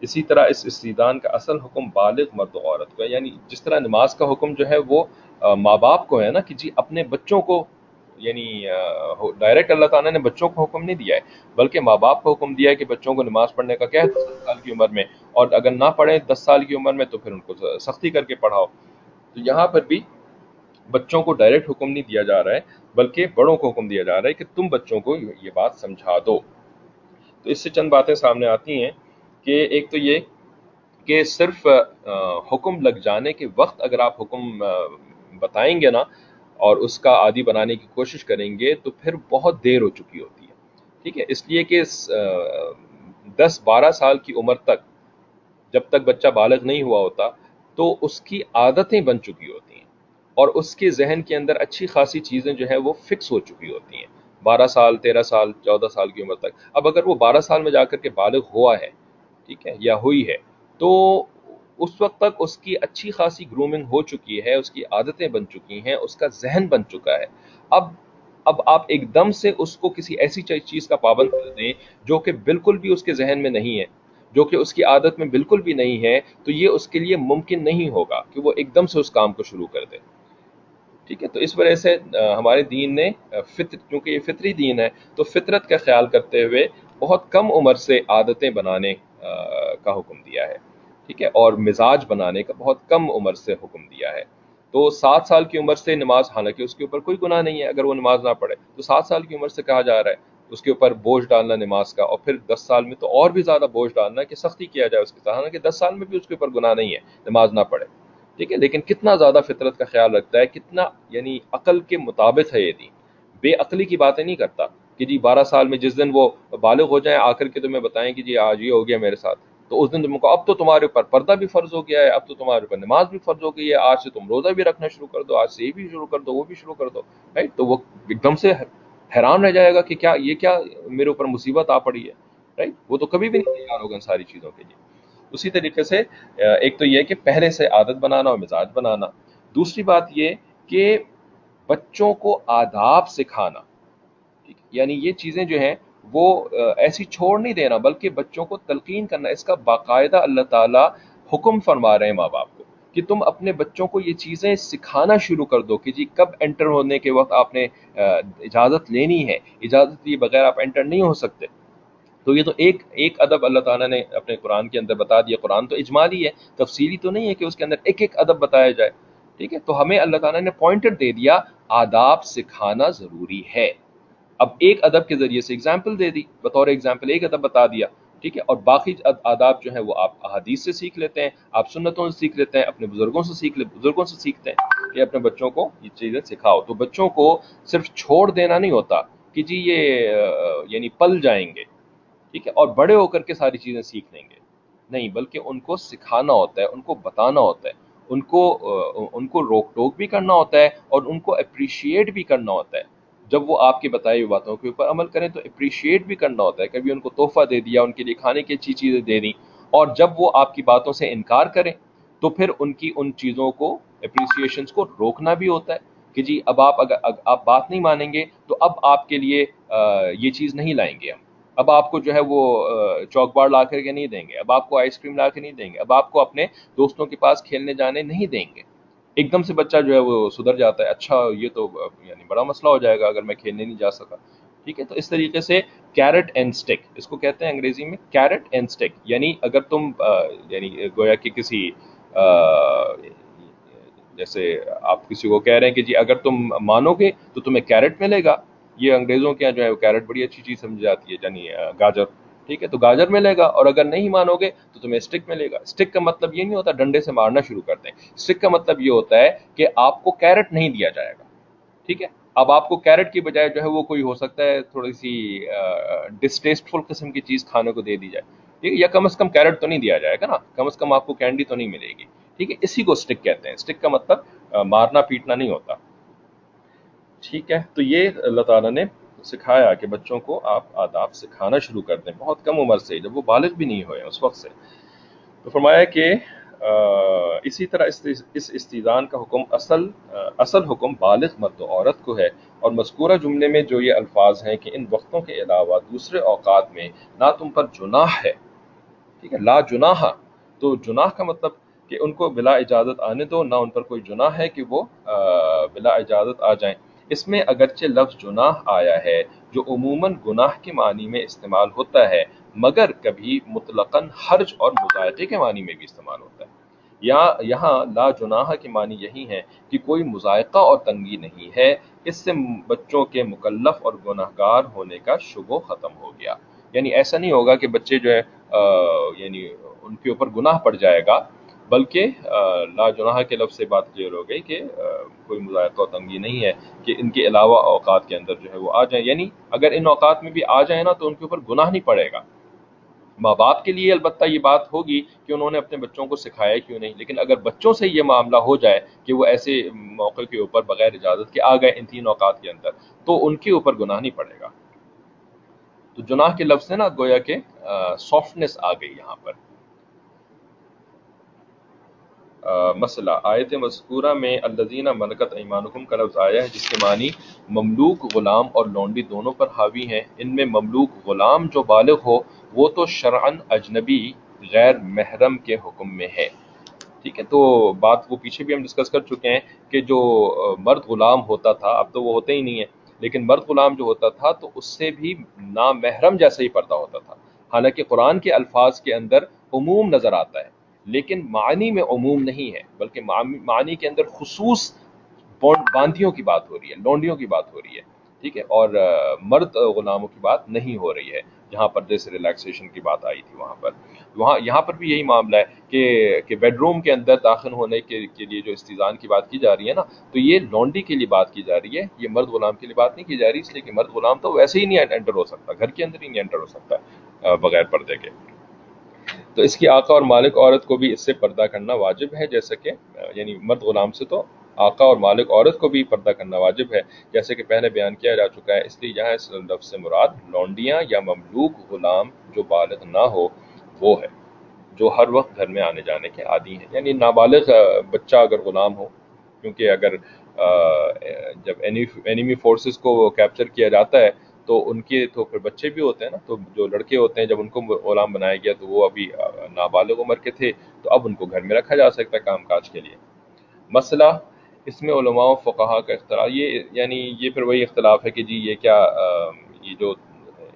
S1: اسی طرح اس استیدان کا اصل حکم بالغ مرد و عورت کو ہے یعنی جس طرح نماز کا حکم جو ہے وہ ماں باپ کو ہے نا کہ جی اپنے بچوں کو یعنی ڈائریکٹ اللہ تعالیٰ نے بچوں کو حکم نہیں دیا ہے، بلکہ ماں باپ کو حکم دیا ہے کہ بچوں کو نماز پڑھنے کا کیا ہے، دس سال کی عمر میں۔ اور اگر نہ پڑھیں دس سال کی عمر میں تو پھر ان کو سختی کر کے پڑھاؤ۔ تو یہاں پر بھی بچوں کو ڈائریکٹ حکم نہیں دیا جا رہا ہے، بلکہ بڑوں کو حکم دیا جا رہا ہے کہ تم بچوں کو یہ بات سمجھا دو۔ تو اس سے چند باتیں سامنے آتی ہیں کہ ایک تو یہ کہ صرف حکم لگ جانے کے وقت اگر آپ حکم بتائیں گے نا اور اس کا عادی بنانے کی کوشش کریں گے تو پھر بہت دیر ہو چکی ہوتی ہے۔ ٹھیک ہے؟ اس لیے کہ دس بارہ سال کی عمر تک جب تک بچہ بالغ نہیں ہوا ہوتا تو اس کی عادتیں بن چکی ہوتی اور اس کے ذہن کے اندر اچھی خاصی چیزیں جو ہے وہ فکس ہو چکی ہوتی ہیں۔ بارہ سال، تیرہ سال، چودہ سال کی عمر تک۔ اب اگر وہ بارہ سال میں جا کر کے بالغ ہوا ہے، ٹھیک ہے، یا ہوئی ہے، تو اس وقت تک اس کی اچھی خاصی گرومنگ ہو چکی ہے، اس کی عادتیں بن چکی ہیں، اس کا ذہن بن چکا ہے۔ اب اب آپ ایک دم سے اس کو کسی ایسی چیز کا پابند کر دیں جو کہ بالکل بھی اس کے ذہن میں نہیں ہے، جو کہ اس کی عادت میں بالکل بھی نہیں ہے، تو یہ اس کے لیے ممکن نہیں ہوگا کہ وہ ایک دم سے اس کام کو شروع کر دے۔ ٹھیک ہے؟ تو اس وجہ سے ہمارے دین نے فطر، کیونکہ یہ فطری دین ہے، تو فطرت کا خیال کرتے ہوئے بہت کم عمر سے عادتیں بنانے کا حکم دیا ہے، ٹھیک ہے؟ اور مزاج بنانے کا بہت کم عمر سے حکم دیا ہے۔ تو سات سال کی عمر سے نماز، حالانکہ اس کے اوپر کوئی گناہ نہیں ہے، اگر وہ نماز نہ پڑھے، تو سات سال کی عمر سے کہا جا رہا ہے، اس کے اوپر بوجھ ڈالنا نماز کا، اور پھر دس سال میں تو اور بھی زیادہ بوجھ ڈالنا کہ سختی کیا جائے اس کے ساتھ، حالانکہ دس سال میں بھی اس کے اوپر گناہ نہیں ہے، نماز نہ پڑھے۔ ٹھیک ہے، لیکن کتنا زیادہ فطرت کا خیال رکھتا ہے، کتنا یعنی عقل کے مطابق ہے یہ دین۔ بے عقلی کی باتیں نہیں کرتا کہ جی بارہ سال میں جس دن وہ بالغ ہو جائیں آ کر کے تمہیں بتائیں کہ جی آج یہ ہو گیا میرے ساتھ۔ تو اس دن تم کو، اب تو تمہارے اوپر پردہ بھی فرض ہو گیا ہے، اب تو تمہارے اوپر نماز بھی فرض ہو گئی ہے، آج سے تم روزہ بھی رکھنا شروع کر دو، آج سے یہ بھی شروع کر دو، وہ بھی شروع کر دو رائٹ تو وہ ایک دم سے حیران رہ جائے گا کہ کیا، یہ کیا میرے اوپر مصیبت آ پڑی ہے رائٹ وہ تو کبھی بھی نہیں تیار ہوگا ان ساری چیزوں کے لیے۔ اسی طریقے سے ایک تو یہ کہ پہلے سے عادت بنانا اور مزاج بنانا۔ دوسری بات یہ کہ بچوں کو آداب سکھانا۔ یعنی یہ چیزیں جو ہیں وہ ایسی چھوڑ نہیں دینا، بلکہ بچوں کو تلقین کرنا، اس کا باقاعدہ اللہ تعالیٰ حکم فرما رہے ہیں ماں باپ کو کہ تم اپنے بچوں کو یہ چیزیں سکھانا شروع کر دو کہ جی کب انٹر ہونے کے وقت آپ نے اجازت لینی ہے۔ اجازت لیے بغیر آپ انٹر نہیں ہو سکتے۔ تو یہ تو ایک ایک ادب اللہ تعالیٰ نے اپنے قرآن کے اندر بتا دیا، قرآن تو اجمالی ہے، تفصیلی تو نہیں ہے کہ اس کے اندر ایک ایک ادب بتایا جائے۔ ٹھیک ہے؟ تو ہمیں اللہ تعالیٰ نے پوائنٹر دے دیا، آداب سکھانا ضروری ہے۔ اب ایک ادب کے ذریعے سے اگزامپل دے دی، بطور اگزامپل ایک ادب بتا دیا۔ ٹھیک ہے؟ اور باقی آداب جو ہیں وہ آپ احادیث سے سیکھ لیتے ہیں، آپ سنتوں سے سیکھ لیتے ہیں، اپنے بزرگوں سے سیکھ لے، بزرگوں سے سیکھتے ہیں کہ اپنے بچوں کو یہ چیزیں سکھاؤ۔ تو بچوں کو صرف چھوڑ دینا نہیں ہوتا کہ جی یہ یعنی پل جائیں گے۔ ٹھیک ہے، اور بڑے ہو کر کے ساری چیزیں سیکھ لیں گے۔ نہیں، بلکہ ان کو سکھانا ہوتا ہے، ان کو بتانا ہوتا ہے، ان کو ان کو روک ٹوک بھی کرنا ہوتا ہے اور ان کو اپریشیٹ بھی کرنا ہوتا ہے۔ جب وہ آپ کی بتائی ہوئی باتوں کے اوپر عمل کریں تو اپریشیٹ بھی کرنا ہوتا ہے۔ کبھی ان کو تحفہ دے دیا، ان کے لیے کھانے کی اچھی چیزیں دے دیں، اور جب وہ آپ کی باتوں سے انکار کریں تو پھر ان کی، ان چیزوں کو اپریسیشنس کو روکنا بھی ہوتا ہے کہ جی اب آپ اگر آپ بات نہیں مانیں گے تو اب آپ کے لیے یہ چیز نہیں لائیں گے ہم۔ اب آپ کو جو ہے وہ چوک بار لا کر کے نہیں دیں گے، اب آپ کو آئس کریم لا کے نہیں دیں گے، اب آپ کو اپنے دوستوں کے پاس کھیلنے جانے نہیں دیں گے۔ ایک دم سے بچہ جو ہے وہ سدھر جاتا ہے اچھا یہ تو یعنی بڑا مسئلہ ہو جائے گا اگر میں کھیلنے نہیں جا سکا۔ ٹھیک ہے، تو اس طریقے سے کیرٹ اینڈ اسٹک اس کو کہتے ہیں انگریزی میں، کیرٹ اینڈ اسٹک یعنی اگر تم یعنی گویا کہ کسی جیسے آپ کسی کو کہہ رہے ہیں کہ جی اگر تم مانو گے تو تمہیں کیرٹ ملے گا۔ یہ انگریزوں کے یہاں جو ہے وہ کیرٹ بڑی اچھی چیز سمجھ جاتی ہے یعنی گاجر، ٹھیک ہے؟ تو گاجر ملے گا اور اگر نہیں مانو گے تو تمہیں اسٹک ملے گا۔ اسٹک کا مطلب یہ نہیں ہوتا ڈنڈے سے مارنا شروع کرتے ہیں اسٹک کا مطلب یہ ہوتا ہے کہ آپ کو کیرٹ نہیں دیا جائے گا، ٹھیک ہے؟ اب آپ کو کیرٹ کی بجائے جو ہے وہ کوئی ہو سکتا ہے تھوڑی سی ڈسٹیسٹفل قسم کی چیز کھانے کو دے دی جائے۔ ٹھیک ہے؟ یا کم از کم کیرٹ تو نہیں دیا جائے گا نا۔ کم از کم آپ کو کینڈی تو نہیں ملے گی، ٹھیک ہے؟ اسی کو اسٹک کہتے ہیں۔ اسٹک کا مطلب مارنا پیٹنا نہیں ہوتا۔ ٹھیک ہے؟ تو یہ اللہ تعالیٰ نے سکھایا کہ بچوں کو آپ آداب سکھانا شروع کر دیں۔ بہت کم عمر سے، جب وہ بالغ بھی نہیں ہوئے اس وقت سے۔ تو فرمایا کہ اسی طرح اس استیزان کا حکم اصل اصل حکم بالغ مرد و عورت کو ہے۔ اور مذکورہ جملے میں جو یہ الفاظ ہیں کہ ان وقتوں کے علاوہ دوسرے اوقات میں نہ تم پر جناح ہے۔ ٹھیک ہے؟ لا جناح۔ تو جناح کا مطلب کہ ان کو بلا اجازت آنے دو، نہ ان پر کوئی جناح ہے کہ وہ بلا اجازت آ جائیں۔ اس میں اگرچہ لفظ جناح آیا ہے، جو عموماً گناہ کے معنی میں استعمال ہوتا ہے، مگر کبھی مطلقاً حرج اور مذائقے کے معنی میں بھی استعمال ہوتا ہے۔ یا یہاں لا جناح کے معنی یہی ہے کہ کوئی مذائقہ اور تنگی نہیں ہے، اس سے بچوں کے مکلف اور گناہ گار ہونے کا شبہ ختم ہو گیا۔ یعنی ایسا نہیں ہوگا کہ بچے جو ہے یعنی ان کے اوپر گناہ پڑ جائے گا۔ بلکہ لا جناح کے لفظ سے بات کلیئر ہو گئی کہ کوئی مذائقہ و تنگی نہیں ہے کہ ان کے علاوہ اوقات کے اندر جو ہے وہ آ جائیں۔ یعنی اگر ان اوقات میں بھی آ جائیں نا تو ان کے اوپر گناہ نہیں پڑے گا۔ ماں باپ کے لیے البتہ یہ بات ہوگی کہ انہوں نے اپنے بچوں کو سکھایا کیوں نہیں، لیکن اگر بچوں سے یہ معاملہ ہو جائے کہ وہ ایسے موقع کے اوپر بغیر اجازت کے آ گئے ان تین اوقات کے اندر، تو ان کے اوپر گناہ نہیں پڑے گا۔ تو جناح کے لفظ سے نا گویا کہ سافٹنس آ گئی یہاں پر۔ مسئلہ۔ آیت مذکورہ میں الزینہ منقط ایمانکم کا لفظ آیا ہے، جس کے معنی مملوک غلام اور لونڈی دونوں پر حاوی ہیں۔ ان میں مملوک غلام جو بالغ ہو، وہ تو شرعن اجنبی غیر محرم کے حکم میں ہے۔ ٹھیک ہے، تو بات وہ پیچھے بھی ہم ڈسکس کر چکے ہیں کہ جو مرد غلام ہوتا تھا، اب تو وہ ہوتے ہی نہیں ہے لیکن مرد غلام جو ہوتا تھا، تو اس سے بھی نامحرم جیسا ہی پردہ ہوتا تھا۔ حالانکہ قرآن کے الفاظ کے اندر عموم نظر آتا ہے۔ لیکن معنی میں عموم نہیں ہے، بلکہ معنی کے اندر خصوص باندھیوں کی بات ہو رہی ہے، لونڈیوں کی بات ہو رہی ہے، ٹھیک ہے؟ اور مرد غلاموں کی بات نہیں ہو رہی ہے، جہاں پر جیسے ریلیکسیشن کی بات آئی تھی وہاں پر۔ وہاں، یہاں پر بھی یہی معاملہ ہے کہ کہ بیڈ روم کے اندر داخل ہونے کے کے لیے جو استیزان کی بات کی جا رہی ہے نا، تو یہ لونڈی کے لیے بات کی جا رہی ہے، یہ مرد غلام کے لیے بات نہیں کی جا رہی، اس لیے کہ مرد غلام تو ویسے ہی نہیں انٹر ہو سکتا، گھر کے اندر ہی نہیں انٹر ہو سکتا بغیر پردے کے۔ تو اس کی آقا اور مالک عورت کو بھی اس سے پردہ کرنا واجب ہے، جیسا کہ یعنی مرد غلام سے تو آقا اور مالک عورت کو بھی پردہ کرنا واجب ہے جیسے کہ پہلے بیان کیا جا چکا ہے۔ اس لیے یہاں اس لفظ سے مراد لونڈیاں یا مملوک غلام جو بالغ نہ ہو، وہ ہے، جو ہر وقت گھر میں آنے جانے کے عادی ہیں۔ یعنی نابالغ بچہ اگر غلام ہو، کیونکہ اگر جب اینیمی فورسز کو کیپچر کیا جاتا ہے تو ان کے تو پھر بچے بھی ہوتے ہیں نا، تو جو لڑکے ہوتے ہیں، جب ان کو غلام بنایا گیا تو وہ ابھی نابالغ عمر کے تھے، تو اب ان کو گھر میں رکھا جا سکتا ہے کام کاج کے لیے۔ مسئلہ اس میں علماء و فقہ کا اختلاف، یہ یعنی یہ پھر وہی اختلاف ہے کہ جی یہ کیا یہ جو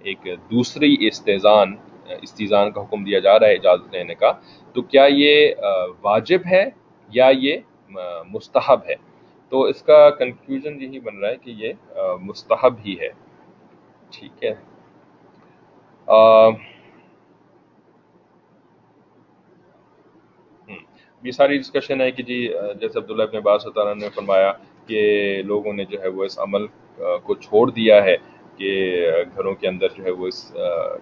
S1: ایک دوسری استیزان استیزان کا حکم دیا جا رہا ہے اجازت لینے کا، تو کیا یہ واجب ہے یا یہ مستحب ہے؟ تو اس کا کنکلوژن یہی بن رہا ہے کہ یہ مستحب ہی ہے۔ ٹھیک ہے۔ یہ ساری ڈسکشن ہے کہ جی جیسے عبداللہ ابن عباس نے فرمایا کہ لوگوں نے جو ہے وہ اس عمل کو چھوڑ دیا ہے۔ کہ گھروں کے اندر جو ہے وہ اس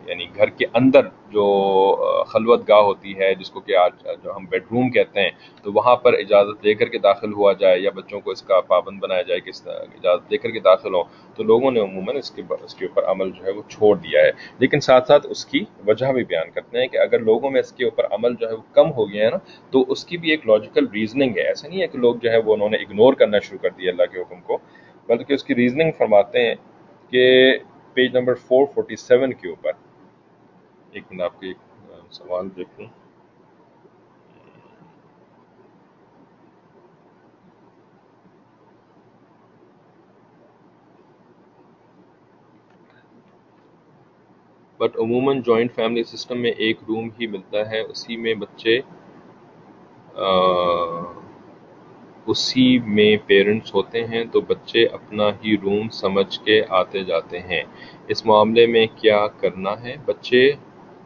S1: یعنی گھر کے اندر جو خلوت گاہ ہوتی ہے، جس کو کہ آج جو ہم بیڈ روم کہتے ہیں، تو وہاں پر اجازت لے کر کے داخل ہوا جائے یا بچوں کو اس کا پابند بنایا جائے کہ اجازت لے کر کے داخل ہوں، تو لوگوں نے عموماً اس کے اس کے اوپر عمل جو ہے وہ چھوڑ دیا ہے۔ لیکن ساتھ ساتھ اس کی وجہ بھی بیان کرتے ہیں کہ اگر لوگوں میں اس کے اوپر عمل جو ہے وہ کم ہو گیا ہے نا، تو اس کی بھی ایک لاجیکل ریزننگ ہے۔ ایسا نہیں ہے کہ لوگ جو ہے وہ انہوں نے اگنور کرنا شروع کر دیا اللہ کے حکم کو، بلکہ اس کی ریزننگ فرماتے ہیں کہ page number four forty seven کے اوپر۔ ایک منٹ، آپ کے سوال دیکھوں۔ بٹ عموماً جوائنٹ فیملی سسٹم میں ایک روم ہی ملتا ہے، اسی میں بچے اسی میں پیرنٹس ہوتے ہیں تو بچے اپنا ہی روم سمجھ کے آتے جاتے ہیں۔ اس معاملے میں کیا کرنا ہے؟ بچے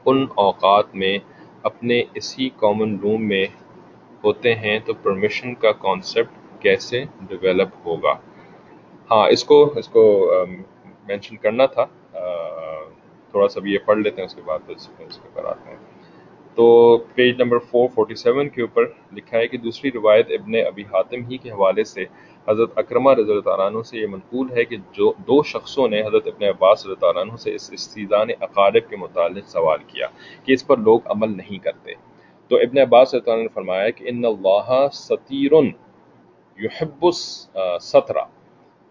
S1: ان اوقات میں اپنے اسی کامن روم میں ہوتے ہیں تو پرمیشن کا کانسیپٹ کیسے ڈیولپ ہوگا؟ ہاں اس کو اس کو مینشن کرنا تھا۔ تھوڑا سا بھی یہ پڑھ لیتے ہیں، اس کے بعد اس کے پر آتے ہیں۔ تو پیج نمبر 447 کے اوپر لکھا ہے کہ دوسری روایت ابن ابی حاتم ہی کے حوالے سے حضرت اکرمہ رضی اللہ عنہ سے یہ منقول ہے کہ جو دو شخصوں نے حضرت ابن عباس رضی اللہ عنہ سے اس استیزان اقارب کے متعلق سوال کیا کہ اس پر لوگ عمل نہیں کرتے۔ تو ابن عباس رضی اللہ عنہ نے فرمایا کہ ان اللہ ستیر یحب السطرہ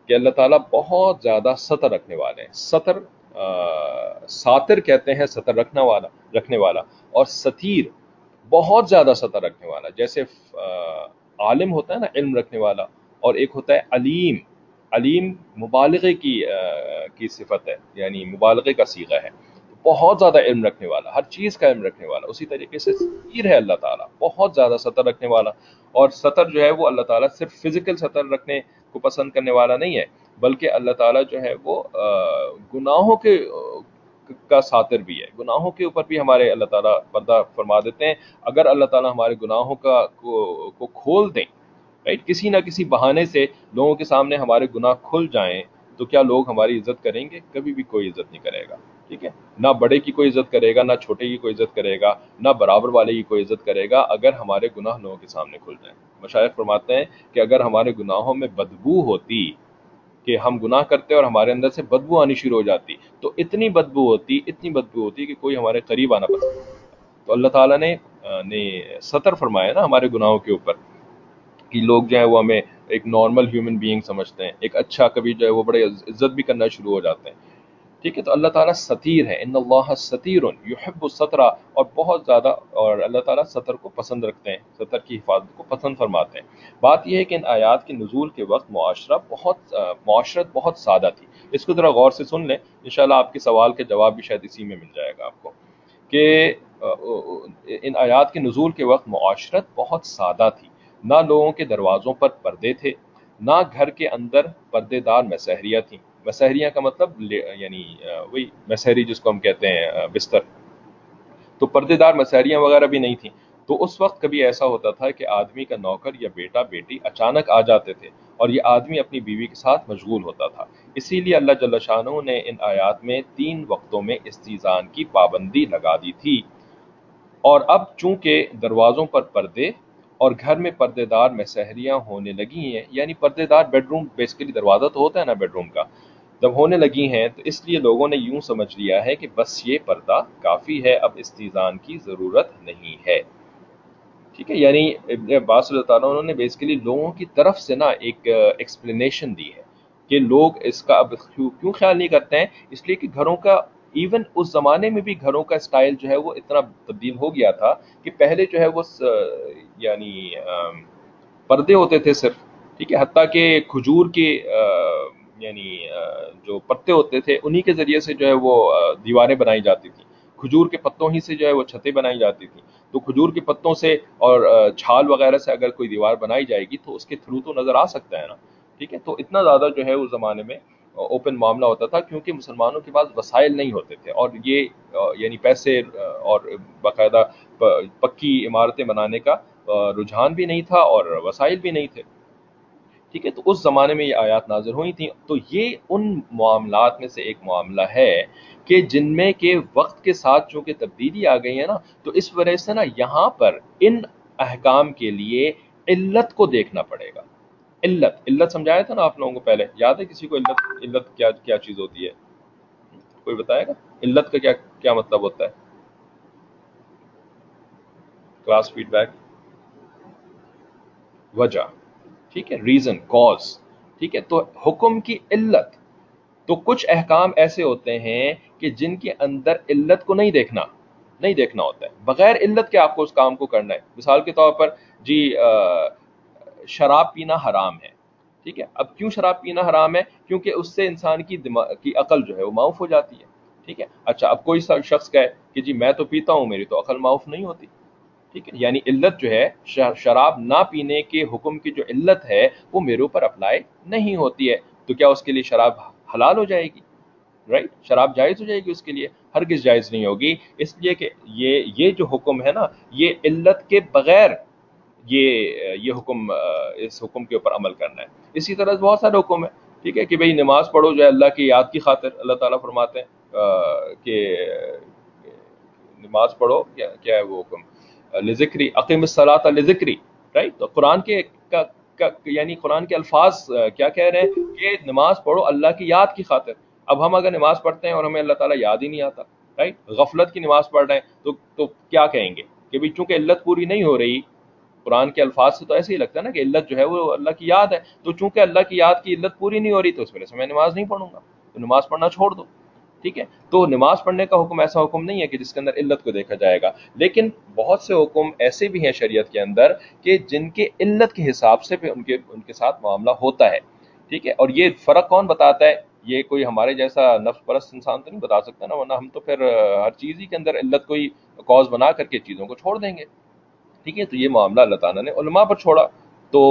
S1: کہ اللہ تعالیٰ بہت زیادہ سطر رکھنے والے ہیں۔ سطر ساتر کہتے ہیں سطر رکھنا والا، رکھنے والا، اور ستیر بہت زیادہ سطر رکھنے والا، جیسے عالم ہوتا ہے نا، علم رکھنے والا، اور ایک ہوتا ہے علیم علیم مبالغے کی کی صفت ہے یعنی مبالغے کا سیغہ ہے، بہت زیادہ علم رکھنے والا، ہر چیز کا علم رکھنے والا، اسی طریقے سے ستیر ہے اللہ تعالیٰ، بہت زیادہ سطر رکھنے والا، اور سطر جو ہے وہ اللہ تعالیٰ صرف فزیکل سطر رکھنے کو پسند کرنے والا نہیں ہے بلکہ اللہ تعالیٰ جو ہے وہ گناہوں کے کا ساتر بھی ہے۔ گناہوں کے اوپر بھی ہمارے اللہ تعالیٰ پردہ فرما دیتے ہیں۔ اگر اللہ تعالیٰ ہمارے گناہوں کا، کو کھول دیں رائٹ کسی نہ کسی بہانے سے لوگوں کے سامنے ہمارے گناہ کھل جائیں، تو کیا لوگ ہماری عزت کریں گے؟ کبھی بھی کوئی عزت نہیں کرے گا، ٹھیک ہے؟ نہ بڑے کی کوئی عزت کرے گا، نہ چھوٹے کی کوئی عزت کرے گا، نہ برابر والے کی کوئی عزت کرے گا، اگر ہمارے گناہ لوگوں کے سامنے کھل جائیں۔ مشاعر فرماتے ہیں کہ اگر ہمارے گناہوں میں بدبو ہوتی کہ ہم گناہ کرتے اور ہمارے اندر سے بدبو آنی شروع ہو جاتی۔ تو اتنی بدبو ہوتی، اتنی بدبو ہوتی کہ کوئی ہمارے قریب آنا پسند تو اللہ تعالیٰ نے نے سطر فرمایا نا ہمارے گناہوں کے اوپر کہ لوگ جو ہے وہ ہمیں ایک نارمل ہیومن بینگ سمجھتے ہیں، ایک اچھا کبھی جو ہے وہ بڑے عزت بھی کرنا شروع ہو جاتے ہیں۔ ٹھیک ہے، تو اللہ تعالیٰ ستیر ہے۔ ان اللہ ستیر یحب السطرہ اور بہت زیادہ، اور اللہ تعالیٰ سطر کو پسند رکھتے ہیں، سطر کی حفاظت کو پسند فرماتے ہیں۔ بات یہ ہے کہ ان آیات کے نزول کے وقت معاشرہ بہت، معاشرت بہت سادہ تھی۔ اس کو ذرا غور سے سن لیں، انشاءاللہ آپ کے سوال کے جواب بھی شاید اسی میں مل جائے گا آپ کو۔ کہ ان آیات کے نزول کے وقت معاشرت بہت سادہ تھی۔ نہ لوگوں کے دروازوں پر پردے تھے، نہ گھر کے اندر پردے دار مسحریاں تھیں۔ مسحریاں کا مطلب یعنی وہی مسحری جس کو ہم کہتے ہیں بستر۔ تو پردے دار مسحریاں وغیرہ بھی نہیں تھیں۔ تو اس وقت کبھی ایسا ہوتا تھا کہ آدمی کا نوکر یا بیٹا، بیٹی اچانک آ جاتے تھے اور یہ آدمی اپنی بیوی کے ساتھ مشغول ہوتا تھا۔ اسی لیے اللہ جل شاہ نے ان آیات میں تین وقتوں میں استیزان کی پابندی لگا دی تھی۔ اور اب چونکہ دروازوں پر پردے اور گھر میں پردے دار مسحریاں ہونے لگی ہیں یعنی پردے دار بیڈ روم بیسکلی دروازہ تو ہوتا ہے نا بیڈ روم کا جب ہونے لگی ہیں تو اس لیے لوگوں نے یوں سمجھ لیا ہے کہ بس یہ پردہ کافی ہے، اب استیزان کی ضرورت نہیں ہے۔ ٹھیک ہے یعنی ابن عباس اللہ تعالیٰ انہوں نے بیسکلی لوگوں کی طرف سے نا ایک ایکسپلینیشن دی ہے کہ لوگ اس کا اب کیوں خیال نہیں کرتے ہیں؟ اس لیے کہ گھروں کا ایون اس زمانے میں بھی گھروں کا اسٹائل جو ہے وہ اتنا تبدیل ہو گیا تھا کہ پہلے جو ہے وہ یعنی پردے ہوتے تھے صرف۔ ٹھیک ہے، حتیٰ کہ کھجور کے یعنی جو پتے ہوتے تھے، انہی کے ذریعے سے جو ہے وہ دیواریں بنائی جاتی تھیں۔ کھجور کے پتوں ہی سے جو ہے وہ چھتیں بنائی جاتی تھیں۔ تو کھجور کے پتوں سے اور چھال وغیرہ سے اگر کوئی دیوار بنائی جائے گی تو اس کے تھرو تو نظر آ سکتا ہے نا۔ ٹھیک ہے؟ تو اتنا زیادہ جو ہے اس زمانے میں اوپن معاملہ ہوتا تھا، کیونکہ مسلمانوں کے پاس وسائل نہیں ہوتے تھے۔ اور یہ یعنی پیسے اور باقاعدہ پکی عمارتیں بنانے کا رجحان بھی نہیں تھا اور وسائل بھی نہیں تھے۔ ٹھیک ہے؟ تو اس زمانے میں یہ آیات نازل ہوئی تھیں۔ تو یہ ان معاملات میں سے ایک معاملہ ہے کہ جن میں کہ وقت کے ساتھ چونکہ تبدیلی آ گئی ہے نا، تو اس وجہ سے نا یہاں پر ان احکام کے لیے علت کو دیکھنا پڑے گا۔ علت علت سمجھایا تھا نا آپ لوگوں کو پہلے؟ یاد ہے کسی کو علت علت کیا کیا چیز ہوتی ہے؟ کوئی بتائے گا؟ علت کا کیا کیا مطلب ہوتا ہے؟ Class feedback. وجہ۔ ٹھیک ہے ریزن کاز ٹھیک ہے، تو حکم کی علت۔ تو کچھ احکام ایسے ہوتے ہیں کہ جن کے اندر علت کو نہیں دیکھنا نہیں دیکھنا ہوتا ہے۔ بغیر علت کے آپ کو اس کام کو کرنا ہے۔ مثال کے طور پر جی شراب پینا حرام ہے، ٹھیک ہے۔ اب کیوں شراب پینا حرام ہے؟ کیونکہ اس سے انسان کی دماغ، کی عقل جو ہے وہ معاف ہو جاتی ہے، ٹھیک ہے۔ اچھا اب کوئی شخص کہے کہ جی میں تو پیتا ہوں، میری تو عقل معاف نہیں ہوتی۔ ٹھیک ہے یعنی علت جو ہے شراب نہ پینے کے حکم کی جو علت ہے، وہ میرے اوپر اپلائی نہیں ہوتی ہے۔ تو کیا اس کے لیے شراب حلال ہو جائے گی؟ رائٹ شراب جائز ہو جائے گی اس کے لیے؟ ہرگز جائز نہیں ہوگی۔ اس لیے کہ یہ یہ جو حکم ہے نا، یہ علت کے بغیر یہ یہ حکم، اس حکم کے اوپر عمل کرنا ہے۔ اسی طرح بہت سارے حکم ہیں، ٹھیک ہے، کہ بھئی نماز پڑھو جو ہے اللہ کی یاد کی خاطر، اللہ تعالیٰ فرماتے ہیں کہ نماز پڑھو کیا ہے وہ حکم؟ لذکری عقیم الصلاۃ لذکری رائٹ تو قرآن کے یعنی قرآن کے الفاظ کیا کہہ رہے ہیں؟ کہ نماز پڑھو اللہ کی یاد کی خاطر۔ اب ہم اگر نماز پڑھتے ہیں اور ہمیں اللہ تعالیٰ یاد ہی نہیں آتا رائٹ غفلت کی نماز پڑھ رہے ہیں، تو تو کیا کہیں گے؟ کہ بھائی چونکہ علت پوری نہیں ہو رہی، قرآن کے الفاظ سے تو ایسے ہی لگتا ہے نا کہ علت جو ہے وہ اللہ کی یاد ہے۔ تو چونکہ اللہ کی یاد کی علت پوری نہیں ہو رہی، تو اس وجہ سے میں نماز نہیں پڑھوں گا۔ تو نماز پڑھنا چھوڑ دو۔ ٹھیک ہے؟ تو نماز پڑھنے کا حکم ایسا حکم نہیں ہے کہ جس کے اندر علت کو دیکھا جائے گا، لیکن بہت سے حکم ایسے بھی ہیں شریعت کے اندر کہ جن کے علت کے حساب سے ان کے ان کے ساتھ معاملہ ہوتا ہے، ٹھیک ہے؟ اور یہ فرق کون بتاتا ہے؟ یہ کوئی ہمارے جیسا نفس پرست انسان تو نہیں بتا سکتا نا، ورنہ ہم تو پھر ہر چیز ہی کے اندر علت کوئی کاز بنا کر کے چیزوں کو چھوڑ دیں گے۔ ٹھیک ہے؟ تو یہ معاملہ اللہ تعالیٰ نے علماء پر چھوڑا۔ تو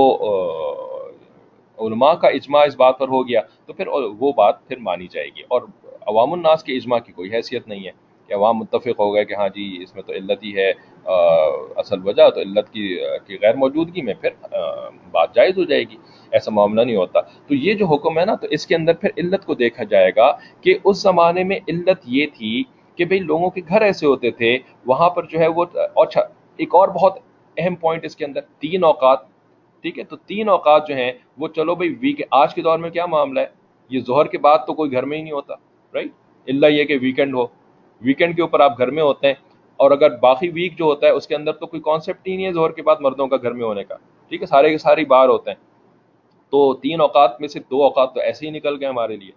S1: علماء کا اجماع اس بات پر ہو گیا، تو پھر وہ بات پھر مانی جائے گی۔ اور عوام الناس کے اجماع کی کوئی حیثیت نہیں ہے کہ عوام متفق ہو گئے کہ ہاں جی اس میں تو علت ہی ہے اصل وجہ تو علت کی غیر موجودگی میں پھر بات جائز ہو جائے گی، ایسا معاملہ نہیں ہوتا۔ تو یہ جو حکم ہے نا، تو اس کے اندر پھر علت کو دیکھا جائے گا کہ اس زمانے میں علت یہ تھی کہ بھئی لوگوں کے گھر ایسے ہوتے تھے، وہاں پر جو ہے وہ اچھا ایک اور بہت اہم پوائنٹ اس کے اندر، تین اوقات، ٹھیک ہے؟ تو تین اوقات جو ہیں، وہ چلو بھائی ویک آج کے دور میں کیا معاملہ ہے؟ یہ ظہر کے بعد تو کوئی گھر میں ہی نہیں ہوتا۔ رائٹ اللہ یہ کہ ویکینڈ ہو. ویکینڈ کے اوپر آپ گھر میں ہوتے ہیں اور اگر باقی ویک جو ہوتا ہے اس کے اندر تو کوئی کانسیپٹ ہی نہیں ہے ظہر کے بعد مردوں کا گھر میں ہونے کا. ٹھیک ہے؟ سارے کے سارے باہر ہوتے ہیں. تو تین اوقات میں سے دو اوقات تو ایسے ہی نکل گئے ہمارے لیے.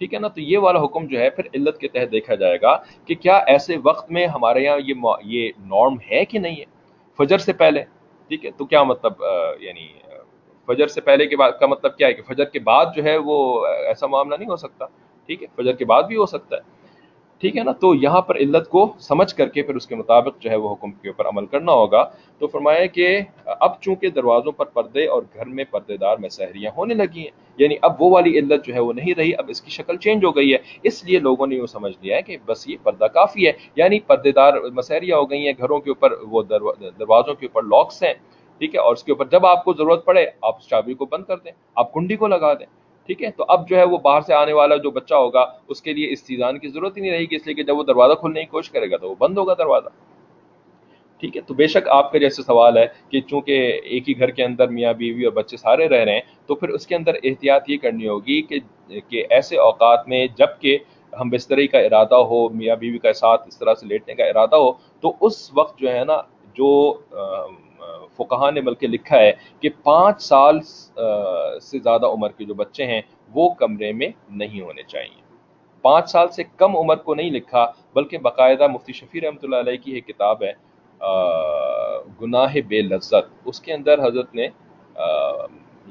S1: ٹھیک ہے نا؟ تو یہ والا حکم جو ہے پھر علت کے تحت دیکھا جائے گا کہ کیا ایسے وقت میں ہمارے یہاں یہ یہ نارم ہے کہ نہیں ہے؟ فجر سے پہلے. ٹھیک ہے؟ تو کیا مطلب یعنی فجر سے پہلے کے بعد، کا مطلب کیا ہے کہ فجر کے بعد جو ہے وہ ایسا معاملہ نہیں ہو سکتا؟ ٹھیک ہے، فجر کے بعد بھی ہو سکتا ہے۔ ٹھیک ہے نا؟ تو یہاں پر علت کو سمجھ کر کے پھر اس کے مطابق جو ہے وہ حکم کے اوپر عمل کرنا ہوگا۔ تو فرمایا کہ اب چونکہ دروازوں پر پردے اور گھر میں پردے دار میں سہریاں ہونے لگی ہیں یعنی اب وہ والی علت جو ہے وہ نہیں رہی، اب اس کی شکل چینج ہو گئی ہے۔ اس لیے لوگوں نے یہ سمجھ لیا ہے کہ بس یہ پردہ کافی ہے۔ یعنی پردے دار مسحریاں ہو گئی ہیں، گھروں کے اوپر وہ دروازوں کے اوپر لاکس ہیں۔ ٹھیک ہے؟ اور اس کے اوپر جب آپ کو ضرورت پڑے، آپ چابی کو بند کر دیں، آپ کنڈی کو لگا دیں۔ ٹھیک ہے؟ تو اب جو ہے وہ باہر سے آنے والا جو بچہ ہوگا، اس کے لیے استیزان کی ضرورت ہی نہیں رہے گی، اس لیے کہ جب وہ دروازہ کھولنے کی کوشش کرے گا تو وہ بند ہوگا دروازہ۔ ٹھیک ہے؟ تو بے شک آپ کا جیسے سوال ہے کہ چونکہ ایک ہی گھر کے اندر میاں بیوی اور بچے سارے رہ رہے ہیں، تو پھر اس کے اندر احتیاط یہ کرنی ہوگی کہ کہ ایسے اوقات میں جبکہ ہم بستری کا ارادہ ہو، میاں بیوی کا ساتھ اس طرح سے لیٹنے کا ارادہ ہو، تو اس وقت جو ہے نا جو فقہ نے بلکہ لکھا ہے کہ پانچ سال سے زیادہ عمر کے جو بچے ہیں، وہ کمرے میں نہیں ہونے چاہیے پانچ سال سے کم عمر کو نہیں لکھا، بلکہ باقاعدہ مفتی شفیع رحمۃ اللہ علیہ کی ایک کتاب ہے گناہ بے لذت۔ اس کے اندر حضرت نے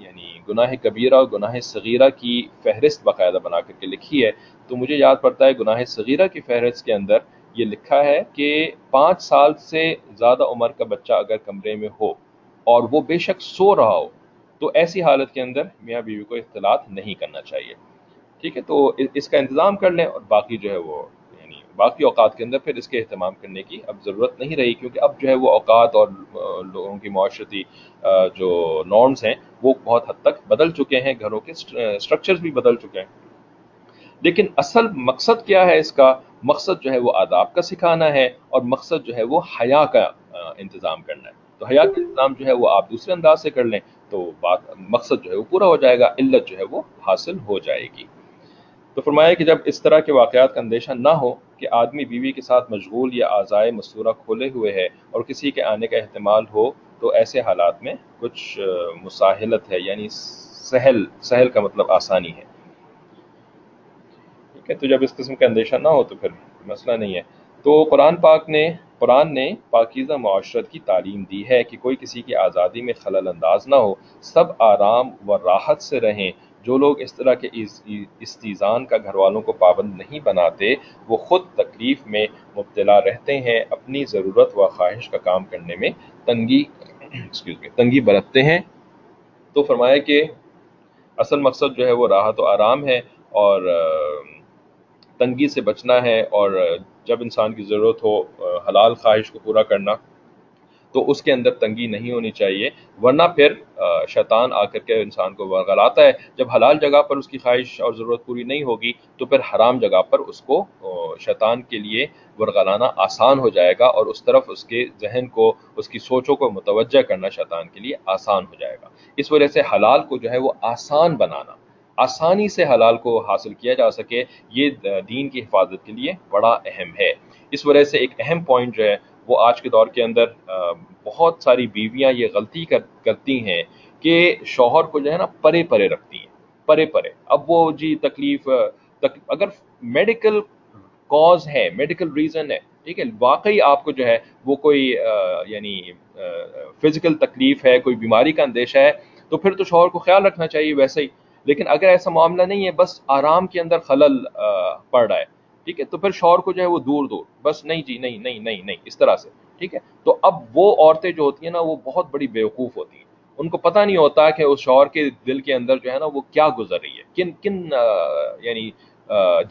S1: یعنی گناہ کبیرہ اور گناہ صغیرہ کی فہرست باقاعدہ بنا کر کے لکھی ہے۔ تو مجھے یاد پڑتا ہے گناہ صغیرہ کی فہرست کے اندر یہ لکھا ہے کہ پانچ سال سے زیادہ عمر کا بچہ اگر کمرے میں ہو اور وہ بے شک سو رہا ہو، تو ایسی حالت کے اندر میاں بیوی کو اختلاط نہیں کرنا چاہیے۔ ٹھیک ہے، تو اس کا انتظام کر لیں اور باقی جو ہے وہ یعنی باقی اوقات کے اندر پھر اس کے اہتمام کرنے کی اب ضرورت نہیں رہی، کیونکہ اب جو ہے وہ اوقات اور لوگوں کی معاشرتی جو نارمز ہیں، وہ بہت حد تک بدل چکے ہیں، گھروں کے اسٹرکچرز بھی بدل چکے ہیں۔ لیکن اصل مقصد کیا ہے اس کا؟ مقصد جو ہے وہ آداب کا سکھانا ہے اور مقصد جو ہے وہ حیا کا انتظام کرنا ہے۔ تو حیا کا انتظام جو ہے وہ آپ دوسرے انداز سے کر لیں تو بات، مقصد جو ہے وہ پورا ہو جائے گا، علت جو ہے وہ حاصل ہو جائے گی۔ تو فرمایا کہ جب اس طرح کے واقعات کا اندیشہ نہ ہو کہ آدمی بیوی کے ساتھ مشغول یا آزائے مصورہ کھولے ہوئے ہے اور کسی کے آنے کا احتمال ہو تو ایسے حالات میں کچھ مساحلت ہے یعنی سہل سہل کا مطلب آسانی ہے۔ ٹھیک ہے تو جب اس قسم کا اندیشہ نہ ہو تو پھر مسئلہ نہیں ہے۔ تو قرآن پاک نے، قرآن نے پاکیزہ معاشرت کی تعلیم دی ہے کہ کوئی کسی کی آزادی میں خلل انداز نہ ہو، سب آرام و راحت سے رہیں۔ جو لوگ اس طرح کے استیزان کا گھر والوں کو پابند نہیں بناتے، وہ خود تکلیف میں مبتلا رہتے ہیں، اپنی ضرورت و خواہش کا کام کرنے میں تنگی تنگی برتتے ہیں۔ تو فرمایا کہ اصل مقصد جو ہے وہ راحت و آرام ہے اور تنگی سے بچنا ہے اور جب انسان کی ضرورت ہو، حلال خواہش کو پورا کرنا، تو اس کے اندر تنگی نہیں ہونی چاہیے۔ ورنہ پھر شیطان آ کر کے انسان کو ورغلاتا ہے۔ جب حلال جگہ پر اس کی خواہش اور ضرورت پوری نہیں ہوگی، تو پھر حرام جگہ پر اس کو شیطان کے لیے ورغلانا آسان ہو جائے گا اور اس طرف اس کے ذہن کو، اس کی سوچوں کو متوجہ کرنا شیطان کے لیے آسان ہو جائے گا۔ اس وجہ سے حلال کو جو ہے وہ آسان بنانا آسانی سے حلال کو حاصل کیا جا سکے، یہ دین کی حفاظت کے لیے بڑا اہم ہے۔ اس وجہ سے ایک اہم پوائنٹ جو ہے، وہ آج کے دور کے اندر بہت ساری بیویاں یہ غلطی کرتی ہیں کہ شوہر کو جو ہے نا پرے پرے رکھتی ہیں، پرے پرے۔ اب وہ جی تکلیف اگر میڈیکل کاز ہے میڈیکل ریزن ہے، ٹھیک ہے، واقعی آپ کو جو ہے وہ کوئی یعنی فزیکل تکلیف ہے، کوئی بیماری کا اندیشہ ہے، تو پھر تو شوہر کو خیال رکھنا چاہیے ویسے ہی۔ لیکن اگر ایسا معاملہ نہیں ہے، بس آرام کے اندر خلل پڑ رہا ہے، ٹھیک ہے؟ تو پھر شوہر کو جو ہے وہ دور دور بس نہیں جی نہیں نہیں نہیں نہیں، اس طرح سے، ٹھیک ہے؟ تو اب وہ عورتیں جو ہوتی ہیں نا، وہ بہت بڑی بیوقوف ہوتی ہیں۔ ان کو پتہ نہیں ہوتا کہ اس شوہر کے دل کے اندر جو ہے نا، وہ کیا گزر رہی ہے، کن کن یعنی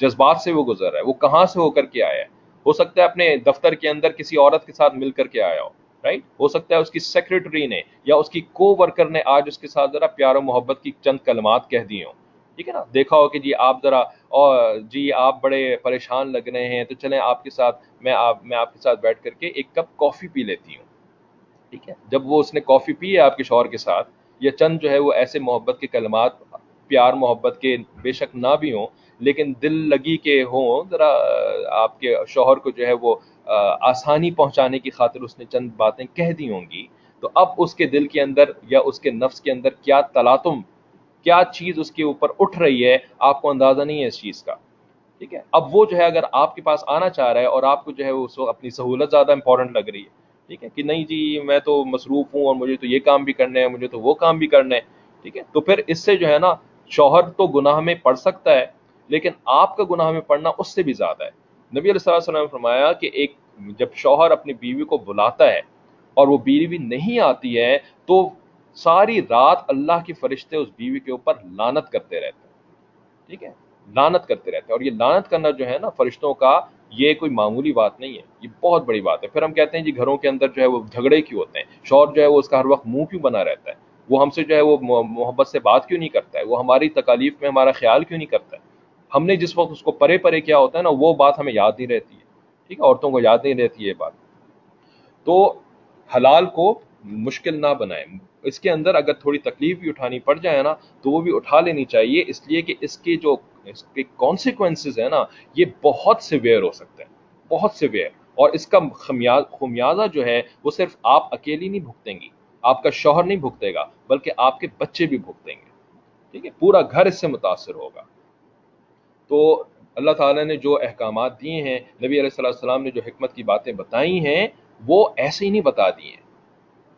S1: جذبات سے وہ گزر رہا ہے، وہ کہاں سے ہو کر کے آیا ہے؟ ہو سکتا ہے اپنے دفتر کے اندر کسی عورت کے ساتھ مل کر کے آیا ہو۔ رائٹ ہو سکتا ہے اس کی سیکرٹری نے یا اس کی کو ورکر نے آج اس کے ساتھ ذرا پیار و محبت کی چند کلمات کہہ دی ہوں۔ ٹھیک ہے نا؟ دیکھا ہو کہ جی آپ ذرا اور جی آپ بڑے پریشان لگ رہے ہیں تو چلیں آپ کے ساتھ میں آپ میں آپ کے ساتھ بیٹھ کر کے ایک کپ کافی پی لیتی ہوں۔ ٹھیک ہے؟ جب وہ اس نے کافی پی ہے آپ کے شوہر کے ساتھ یا چند جو ہے وہ ایسے محبت کے کلمات، پیار محبت کے بے شک نہ بھی ہوں، لیکن دل لگی کے ہوں، ذرا آپ کے شوہر کو جو ہے وہ آسانی پہنچانے کی خاطر اس نے چند باتیں کہہ دی ہوں گی۔ تو اب اس کے دل کے اندر یا اس کے نفس کے اندر کیا تلاتم کیا چیز اس کے اوپر اٹھ رہی ہے، آپ کو اندازہ نہیں ہے اس چیز کا۔ ٹھیک ہے؟ اب وہ جو ہے اگر آپ کے پاس آنا چاہ رہا ہے اور آپ کو جو ہے وہ اپنی سہولت زیادہ امپورٹنٹ لگ رہی ہے، ٹھیک ہے؟ کہ نہیں جی میں تو مصروف ہوں اور مجھے تو یہ کام بھی کرنا ہے، مجھے تو وہ کام بھی کرنا ہے، ٹھیک ہے؟ تو پھر اس سے جو ہے نا شوہر تو گناہ میں پڑ سکتا ہے، لیکن آپ کا گناہ میں پڑنا اس سے بھی زیادہ ہے۔ نبی علیہ السلام نے فرمایا کہ ایک جب شوہر اپنی بیوی کو بلاتا ہے اور وہ بیوی نہیں آتی ہے تو ساری رات اللہ کی فرشتے اس بیوی کے اوپر لانت کرتے رہتے ہیں۔ ٹھیک ہے؟ لانت کرتے رہتے ہیں۔ اور یہ لانت کرنا جو ہے نا فرشتوں کا یہ کوئی معمولی بات نہیں ہے۔ یہ بہت بڑی بات ہے۔ پھر ہم کہتے ہیں جی گھروں کے اندر جو ہے وہ جھگڑے کیوں ہوتے ہیں؟ شور جو ہے وہ اس کا ہر وقت منہ کیوں بنا رہتا ہے؟ وہ ہم سے جو ہے وہ محبت سے بات کیوں نہیں کرتا ہے؟ وہ ہماری تکالیف میں ہمارا خیال کیوں نہیں کرتا ہے؟ ہم نے جس وقت اس کو پرے پرے کیا ہوتا ہے نا، وہ بات ہمیں یاد نہیں رہتی ہے۔ ٹھیک ہے؟ عورتوں کو یاد نہیں رہتی یہ بات۔ تو حلال کو مشکل نہ بنائیں۔ اس کے اندر اگر تھوڑی تکلیف بھی اٹھانی پڑ جائے نا، تو وہ بھی اٹھا لینی چاہیے۔ اس لیے کہ اس کے جو، اس کے کانسیکوینسز ہیں نا، یہ بہت سیویئر ہو سکتے ہیں۔ بہت سیویئر اور اس کا خمیازہ جو ہے، وہ صرف آپ اکیلی نہیں بھگتیں گی۔ آپ کا شوہر نہیں بھگتے گا، بلکہ آپ کے بچے بھی بھگتیں گے۔ ٹھیک ہے؟ پورا گھر اس سے متاثر ہوگا۔ تو اللہ تعالیٰ نے جو احکامات دیے ہیں، نبی علیہ السلام نے جو حکمت کی باتیں بتائی ہیں، وہ ایسے ہی نہیں بتا دی ہیں۔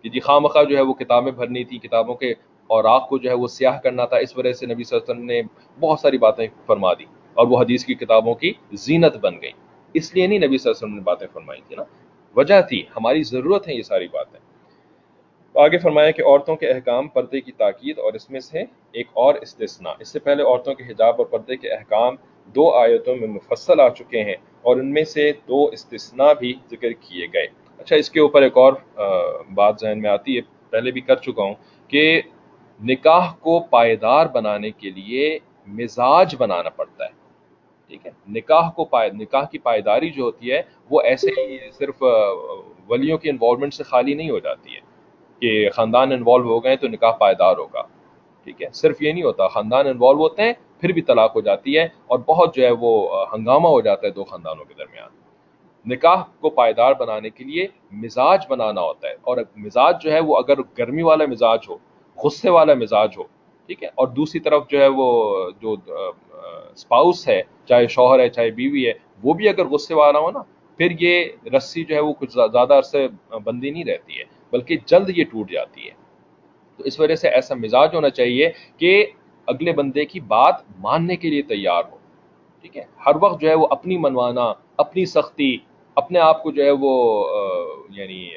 S1: کہ جی خواہ مخواہ جو ہے وہ کتابیں بھرنی تھی کتابوں کے اور آگ کو جو ہے وہ سیاہ کرنا تھا، اس وجہ سے نبی صلی اللہ علیہ وسلم نے بہت ساری باتیں فرما دی اور وہ حدیث کی کتابوں کی زینت بن گئی اس لیے نہیں نبی صلی اللہ علیہ وسلم نے باتیں فرمائی تھی نا۔ وجہ تھی، ہماری ضرورت ہے یہ ساری باتیں۔ آگے فرمایا کہ عورتوں کے احکام پردے کی تاکید اور اس میں سے ایک اور استثناء۔ اس سے پہلے عورتوں کے حجاب اور پردے کے احکام دو آیتوں میں مفصل آ چکے ہیں اور ان میں سے دو استثناء بھی ذکر کیے گئے۔ اچھا اس کے اوپر ایک اور بات ذہن میں آتی ہے۔ پہلے بھی کر چکا ہوں کہ نکاح کو پائیدار بنانے کے لیے مزاج بنانا پڑتا ہے۔ ٹھیک ہے؟ نکاح کو پائے، نکاح کی پائیداری جو ہوتی ہے وہ ایسے ہی صرف ولیوں کی انوالومنٹ سے خالی نہیں ہو جاتی ہے۔ کہ خاندان انوالو ہو گئے تو نکاح پائیدار ہوگا۔ ٹھیک ہے، صرف یہ نہیں ہوتا، خاندان انوالو ہوتے ہیں، پھر بھی طلاق ہو جاتی ہے اور بہت جو ہے وہ ہنگامہ ہو جاتا ہے دو خاندانوں کے درمیان۔ نکاح کو پائیدار بنانے کے لیے مزاج بنانا ہوتا ہے اور مزاج جو ہے وہ اگر گرمی والا مزاج ہو، غصے والا مزاج ہو، ٹھیک ہے، اور دوسری طرف جو ہے وہ جو اسپاؤس ہے، چاہے شوہر ہے، چاہے بیوی ہے، وہ بھی اگر غصے والا ہو نا، پھر یہ رسی جو ہے وہ کچھ زیادہ عرصے بندی نہیں رہتی ہے۔ بلکہ جلد یہ ٹوٹ جاتی ہے۔ تو اس وجہ سے ایسا مزاج ہونا چاہیے کہ اگلے بندے کی بات ماننے کے لیے تیار ہو۔ ٹھیک ہے؟ ہر وقت جو ہے وہ اپنی منوانا، اپنی سختی، اپنے آپ کو جو ہے وہ یعنی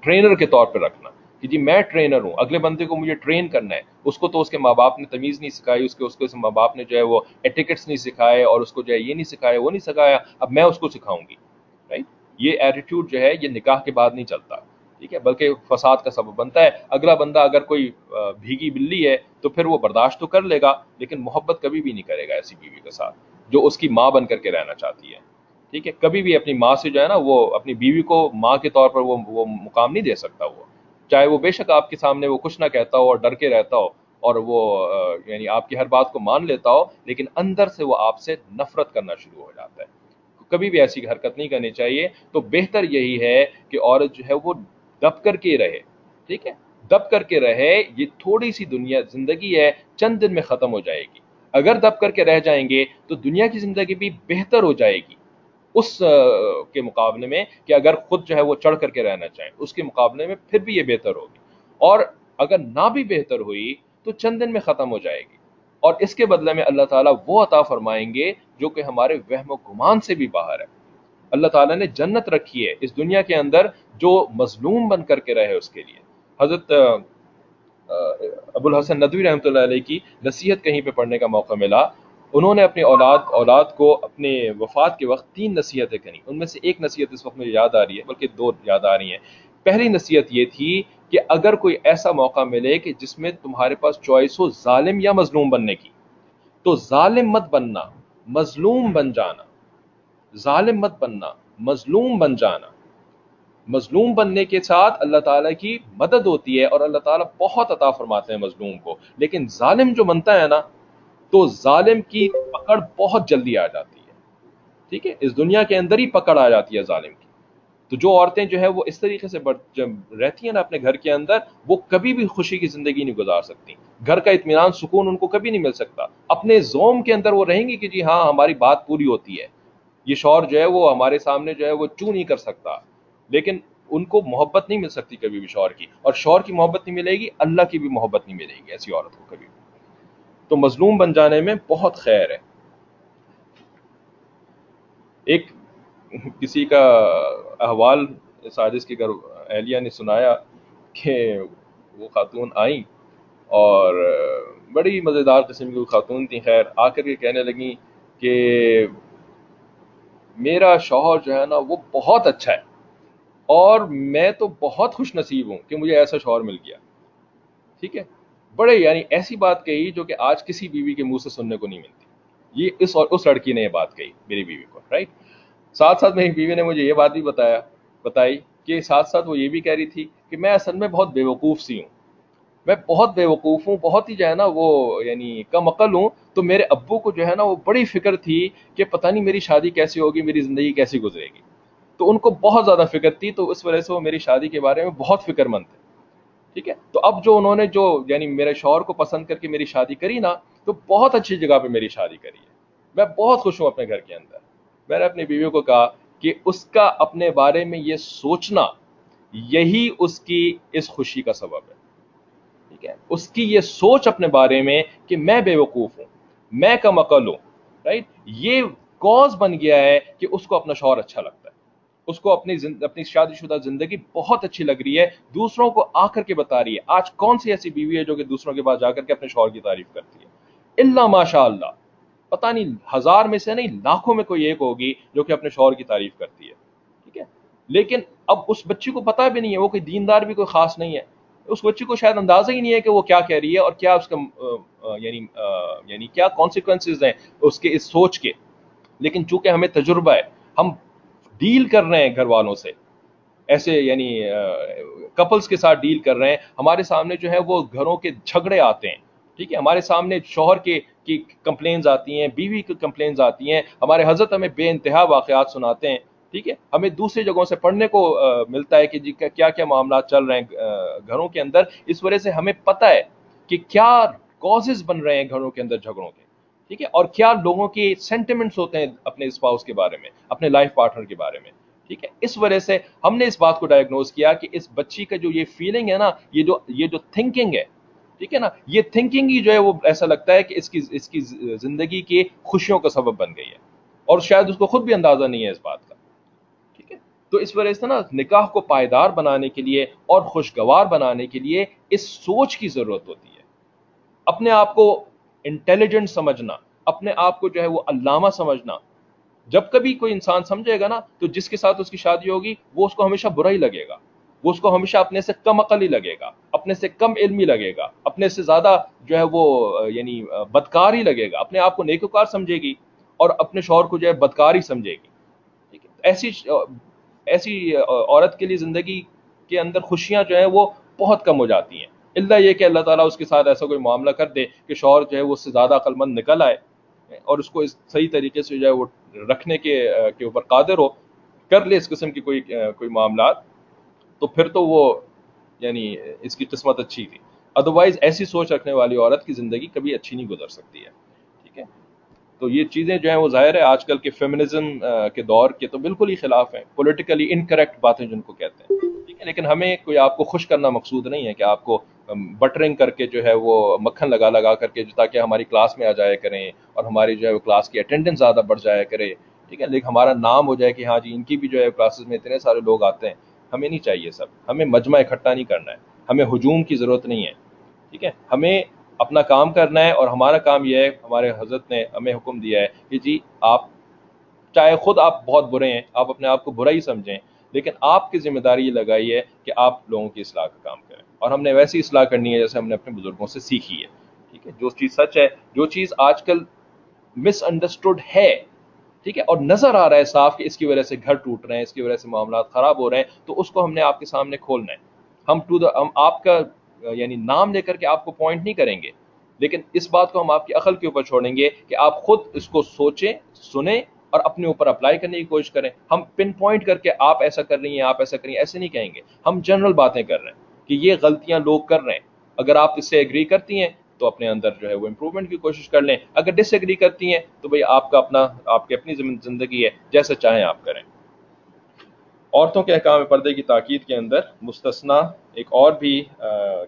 S1: ٹرینر کے طور پہ رکھنا۔ کہ جی میں ٹرینر ہوں، اگلے بندے کو مجھے ٹرین کرنا ہے۔ اس کو تو اس کے ماں باپ نے تمیز نہیں سکھائی، اس کے اس کے ماں باپ نے جو ہے وہ ایٹیکٹس نہیں سکھائے اور اس کو جو ہے یہ نہیں سکھایا، وہ نہیں سکھایا، اب میں اس کو سکھاؤں گی۔ رائٹ یہ ایٹیٹیوڈ جو ہے، یہ نکاح کے بعد نہیں چلتا۔ ٹھیک ہے، بلکہ فساد کا سبب بنتا ہے۔ اگلا بندہ اگر کوئی بھیگی بلی ہے، تو پھر وہ برداشت تو کر لے گا، لیکن محبت کبھی بھی نہیں کرے گا ایسی بیوی کے ساتھ، جو اس کی ماں بن کر کے رہنا چاہتی ہے۔ ٹھیک ہے، کبھی بھی اپنی ماں سے جو ہے نا، وہ اپنی بیوی کو ماں کے طور پر وہ وہ مقام نہیں دے سکتا وہ۔ چاہے وہ بے شک آپ کے سامنے وہ کچھ نہ کہتا ہو اور ڈر کے رہتا ہو اور وہ یعنی آپ کی ہر بات کو مان لیتا ہو، لیکن اندر سے وہ آپ سے نفرت کرنا شروع ہو جاتا ہے۔ کبھی بھی ایسی حرکت نہیں کرنی چاہیے۔ تو بہتر یہی ہے کہ عورت جو ہے وہ دب کر کے رہے۔ ٹھیک ہے؟ دب کر کے رہے، یہ تھوڑی سی دنیا، زندگی ہے، چند دن میں ختم ہو جائے گی۔ اگر دب کر کے رہ جائیں گے تو دنیا کی زندگی بھی بہتر ہو جائے گی۔ اس کے مقابلے میں کہ اگر خود جو ہے وہ چڑھ کر کے رہنا چاہیں اس کے مقابلے میں پھر بھی یہ بہتر ہوگی۔ اور اگر نہ بھی بہتر ہوئی تو چند دن میں ختم ہو جائے گی۔ اور اس کے بدلے میں اللہ تعالیٰ وہ عطا فرمائیں گے جو کہ ہمارے وہم و گمان سے بھی باہر ہے۔ اللہ تعالیٰ نے جنت رکھی ہے اس دنیا کے اندر جو مظلوم بن کر کے رہے اس کے لیے۔ حضرت ابو الحسن ندوی رحمۃ اللہ علیہ کی نصیحت کہیں پہ پڑھنے کا موقع ملا۔ انہوں نے اپنی اولاد اولاد کو اپنے وفات کے وقت تین نصیحتیں کریں ان میں سے ایک نصیحت اس وقت مجھے یاد آ رہی ہے، بلکہ دو یاد آ رہی ہیں۔ پہلی نصیحت یہ تھی کہ اگر کوئی ایسا موقع ملے کہ جس میں تمہارے پاس چوائس ہو ظالم یا مظلوم بننے کی، تو ظالم مت بننا، مظلوم بن جانا۔ ظالم مت بننا، مظلوم بن جانا۔ مظلوم بننے کے ساتھ اللہ تعالیٰ کی مدد ہوتی ہے اور اللہ تعالیٰ بہت عطا فرماتے ہیں مظلوم کو۔ لیکن ظالم جو بنتا ہے نا، تو ظالم کی پکڑ بہت جلدی آ جاتی ہے۔ ٹھیک ہے؟ اس دنیا کے اندر ہی پکڑ آ جاتی ہے ظالم کی۔ تو جو عورتیں جو ہے وہ اس طریقے سے رہتی ہیں نا اپنے گھر کے اندر، وہ کبھی بھی خوشی کی زندگی نہیں گزار سکتی۔ گھر کا اطمینان، سکون ان کو کبھی نہیں مل سکتا۔ اپنے زوم کے اندر وہ رہیں گی کہ جی ہاں ہماری بات پوری ہوتی ہے۔ یہ شور جو ہے وہ ہمارے سامنے جو ہے وہ چو نہیں کر سکتا۔ لیکن ان کو محبت نہیں مل سکتی کبھی بھی شور کی۔ اور شور کی محبت نہیں ملے گی، اللہ کی بھی محبت نہیں ملے گی، ایسی عورت کو کبھی بھی۔ تو مظلوم بن جانے میں بہت خیر ہے۔ ایک کسی کا احوال سازش کے گھر اہلیہ نے سنایا کہ وہ خاتون آئیں اور بڑی مزیدار قسم کی وہ خاتون تھیں، خیر، آ کر کے کہنے لگیں کہ میرا شوہر جو ہے نا وہ بہت اچھا ہے۔ اور میں تو بہت خوش نصیب ہوں کہ مجھے ایسا شوہر مل گیا۔ ٹھیک ہے؟ بڑے یعنی ایسی بات کہی جو کہ آج کسی بیوی کے منہ سے سننے کو نہیں ملتی۔ یہ اس اور اس لڑکی نے یہ بات کہی میری بیوی کو رائٹ ساتھ ساتھ میری بیوی نے مجھے یہ بات بھی بتایا، بتائی کہ ساتھ ساتھ وہ یہ بھی کہہ رہی تھی کہ میں اصل میں بہت بے وقوف سی ہوں۔ میں بہت بے وقوف ہوں، بہت ہی جو ہے نا وہ یعنی کم عقل ہوں، تو میرے ابو کو جو ہے نا وہ بڑی فکر تھی کہ پتہ نہیں میری شادی کیسی ہوگی، میری زندگی کیسی گزرے گی۔ تو ان کو بہت زیادہ فکر تھی، تو اس وجہ سے وہ میری شادی کے بارے میں بہت فکر مند تھے۔ ٹھیک ہے؟ تو اب جو انہوں نے جو یعنی میرے شوہر کو پسند کر کے میری شادی کری نا، تو بہت اچھی جگہ پہ میری شادی کری ہے۔ میں بہت خوش ہوں اپنے گھر کے اندر۔ میں نے اپنی بیویوں کو کہا کہ اس کا اپنے بارے میں یہ سوچنا یہی اس کی اس خوشی کا سبب ہے۔ اس کی یہ سوچ اپنے بارے میں کہ میں بے وقوف ہوں، میں کم عقل ہوں رائٹ یہ کوز بن گیا ہے کہ اس کو اپنا شوہر اچھا لگتا ہے۔ اس کو اپنی اپنی شادی شدہ زندگی بہت اچھی لگ رہی ہے، دوسروں کو آ کر کے بتا رہی ہے۔ آج کون سی ایسی بیوی ہے جو کہ دوسروں کے پاس جا کر کے اپنے شوہر کی تعریف کرتی ہے؟ اللہ ماشاء اللہ پتا نہیں ہزار میں سے نہیں، لاکھوں میں کوئی ایک ہوگی جو کہ اپنے شوہر کی تعریف کرتی ہے، ٹھیک ہے؟ لیکن اب اس بچی کو پتا بھی نہیں ہے، وہ کوئی دیندار بھی کوئی خاص نہیں ہے۔ اس بچی کو شاید اندازہ ہی نہیں ہے کہ وہ کیا کہہ رہی ہے اور کیا اس کا یعنی یعنی کیا کانسیکوینسز ہیں اس کے، اس سوچ کے۔ لیکن چونکہ ہمیں تجربہ ہے، ہم ڈیل کر رہے ہیں گھر والوں سے۔ ایسے یعنی کپلز کے ساتھ ڈیل کر رہے ہیں۔ ہمارے سامنے جو ہے وہ گھروں کے جھگڑے آتے ہیں۔ ٹھیک ہے؟ ہمارے سامنے شوہر کے، کی کمپلینز آتی ہیں، بیوی کی کمپلینز آتی ہیں۔ ہمارے حضرت ہمیں بے انتہا واقعات سناتے ہیں۔ ٹھیک ہے؟ ہمیں دوسری جگہوں سے پڑھنے کو ملتا ہے کہ جی کیا کیا معاملات چل رہے ہیں گھروں کے اندر۔ اس وجہ سے ہمیں پتہ ہے کہ کیا کازز بن رہے ہیں گھروں کے اندر جھگڑوں کے، ٹھیک ہے؟ اور کیا لوگوں کے سینٹیمنٹس ہوتے ہیں اپنے اسپاؤس کے بارے میں، اپنے لائف پارٹنر کے بارے میں، ٹھیک ہے؟ اس وجہ سے ہم نے اس بات کو ڈائگنوز کیا کہ اس بچی کا جو یہ فیلنگ ہے نا، یہ جو یہ جو تھنکنگ ہے، ٹھیک ہے نا؟ یہ تھنکنگ ہی جو ہے وہ ایسا لگتا ہے کہ اس کی اس کی زندگی کی خوشیوں کا سبب بن گئی ہے۔ اور شاید اس کو خود بھی اندازہ نہیں ہے اس بات کا۔ تو اس وجہ سے نا نکاح کو پائیدار بنانے کے لیے اور خوشگوار بنانے کے لیے اس سوچ کی ضرورت ہوتی ہے۔ اپنے آپ کو انٹیلیجنٹ سمجھنا، اپنے آپ کو جو ہے وہ علامہ سمجھنا۔ جب کبھی کوئی انسان سمجھے گا نا، تو جس کے ساتھ اس کی شادی ہوگی، وہ اس کو ہمیشہ برا ہی لگے گا۔ وہ اس کو ہمیشہ اپنے سے کم عقل ہی لگے گا، اپنے سے کم علمی لگے گا، اپنے سے زیادہ جو ہے وہ یعنی بدکار ہی لگے گا۔ اپنے آپ کو نیکوکار سمجھے گی اور اپنے شوہر کو جو ہے بدکار ہی سمجھے گی۔ ایسی ایسی عورت کے لیے زندگی کے اندر خوشیاں جو ہیں وہ بہت کم ہو جاتی ہیں۔ اللہ یہ کہ اللہ تعالیٰ اس کے ساتھ ایسا کوئی معاملہ کر دے کہ شوہر جو ہے وہ اس سے زیادہ عقل مند نکل آئے اور اس کو اس صحیح طریقے سے جو ہے وہ رکھنے کے کے اوپر قادر ہو، کر لے اس قسم کی کوئی کوئی معاملات، تو پھر تو وہ یعنی اس کی قسمت اچھی تھی۔ ادروائز ایسی سوچ رکھنے والی عورت کی زندگی کبھی اچھی نہیں گزر سکتی ہے ہے۔ تو یہ چیزیں جو ہیں وہ ظاہر ہے آج کل کے فیمنزم کے دور کے تو بالکل ہی خلاف ہیں۔ پولیٹیکلی انکریکٹ باتیں جن کو کہتے ہیں۔ ٹھیک ہے، لیکن ہمیں کوئی آپ کو خوش کرنا مقصود نہیں ہے کہ آپ کو بٹرنگ کر کے جو ہے وہ مکھن لگا لگا کر کے تاکہ ہماری کلاس میں آ جایا کریں اور ہماری جو ہے وہ کلاس کی اٹینڈنس زیادہ بڑھ جایا کرے۔ ٹھیک ہے، لیکن ہمارا نام ہو جائے کہ ہاں جی ان کی بھی جو ہے کلاسز میں اتنے سارے لوگ آتے ہیں۔ ہمیں نہیں چاہیے سب۔ ہمیں مجمع اکٹھا نہیں کرنا ہے۔ ہمیں ہجوم کی ضرورت نہیں ہے۔ ٹھیک ہے، ہمیں اپنا کام کرنا ہے اور ہمارا کام یہ ہے، ہمارے حضرت نے ہمیں حکم دیا ہے کہ جی آپ چاہے خود آپ بہت برے ہیں، آپ اپنے آپ کو برا ہی سمجھیں، لیکن آپ کی ذمہ داری یہ لگائی ہے کہ آپ لوگوں کی اصلاح کا کام کریں۔ اور ہم نے ویسی اصلاح کرنی ہے جیسے ہم نے اپنے بزرگوں سے سیکھی ہے۔ ٹھیک ہے، جو چیز سچ ہے، جو چیز آج کل مس انڈرسٹوڈ ہے، ٹھیک ہے، اور نظر آ رہا ہے صاف کہ اس کی وجہ سے گھر ٹوٹ رہے ہیں، اس کی وجہ سے معاملات خراب ہو رہے ہیں، تو اس کو ہم نے آپ کے سامنے کھولنا ہے۔ ہم ٹو دا، ہم آپ کا یعنی نام لے کر کے آپ کو پوائنٹ نہیں کریں گے۔ لیکن اس بات کو ہم آپ کی عقل کے اوپر چھوڑیں گے کہ آپ خود اس کو سوچیں، سنیں اور اپنے اوپر اپلائی کرنے کی کوشش کریں۔ ہم پن پوائنٹ کر کے آپ ایسا کر رہی ہیں، آپ ایسا کر رہی ہیں، ایسے نہیں کہیں گے۔ ہم جنرل باتیں کر رہے ہیں کہ یہ غلطیاں لوگ کر رہے ہیں۔ اگر آپ اس سے ایگری کرتی ہیں تو اپنے اندر جو ہے وہ امپروومنٹ کی کوشش کر لیں۔ اگر ڈس ایگری کرتی ہیں تو بھئی آپ کا اپنا، آپ کی اپنی زندگی ہے جیسے چاہیں آپ کریں۔ عورتوں کے احکام پردے کی تاکید کے اندر مستثنا ایک اور بھی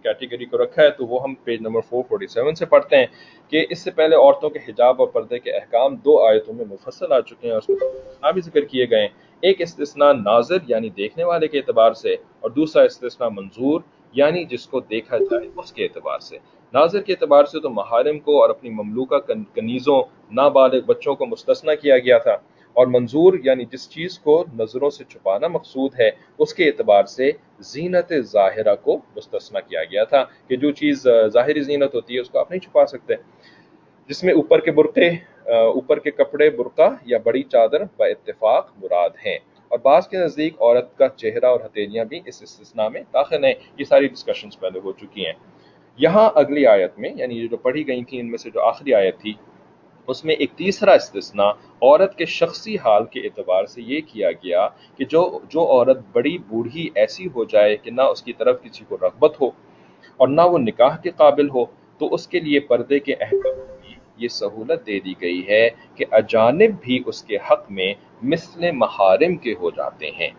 S1: کیٹیگری کو رکھا ہے، تو وہ ہم پیج نمبر 447 سے پڑھتے ہیں کہ اس سے پہلے عورتوں کے حجاب اور پردے کے احکام دو آیتوں میں مفصل آ چکے ہیں اور اس میں بھی ذکر کیے گئے ہیں۔ ایک استثناء ناظر یعنی دیکھنے والے کے اعتبار سے اور دوسرا استثناء منظور یعنی جس کو دیکھا جائے اس کے اعتبار سے۔ ناظر کے اعتبار سے تو محارم کو اور اپنی مملوکہ کنیزوں، نابالغ بچوں کو مستثنا کیا گیا تھا۔ اور منظور یعنی جس چیز کو نظروں سے چھپانا مقصود ہے، اس کے اعتبار سے زینت ظاہرہ کو مستثنا کیا گیا تھا کہ جو چیز ظاہری زینت ہوتی ہے، اس کو آپ نہیں چھپا سکتے۔ جس میں اوپر کے برقے اوپر کے کپڑے برقع یا بڑی چادر با اتفاق مراد ہیں۔ اور بعض کے نزدیک عورت کا چہرہ اور ہتھیلیاں بھی اس استثناء میں داخل ہیں۔ یہ ساری ڈسکشنز پہلے ہو چکی ہیں۔ یہاں اگلی آیت میں یعنی جو پڑھی گئی تھی ان میں سے جو آخری آیت تھی اس میں ایک تیسرا استثناء عورت کے شخصی حال کے اعتبار سے یہ کیا گیا کہ جو جو عورت بڑی بوڑھی ایسی ہو جائے کہ نہ اس کی طرف کسی کو رغبت ہو اور نہ وہ نکاح کے قابل ہو، تو اس کے لیے پردے کے احکام کی یہ سہولت دے دی گئی ہے کہ اجانب بھی اس کے حق میں مثل محارم کے ہو جاتے ہیں۔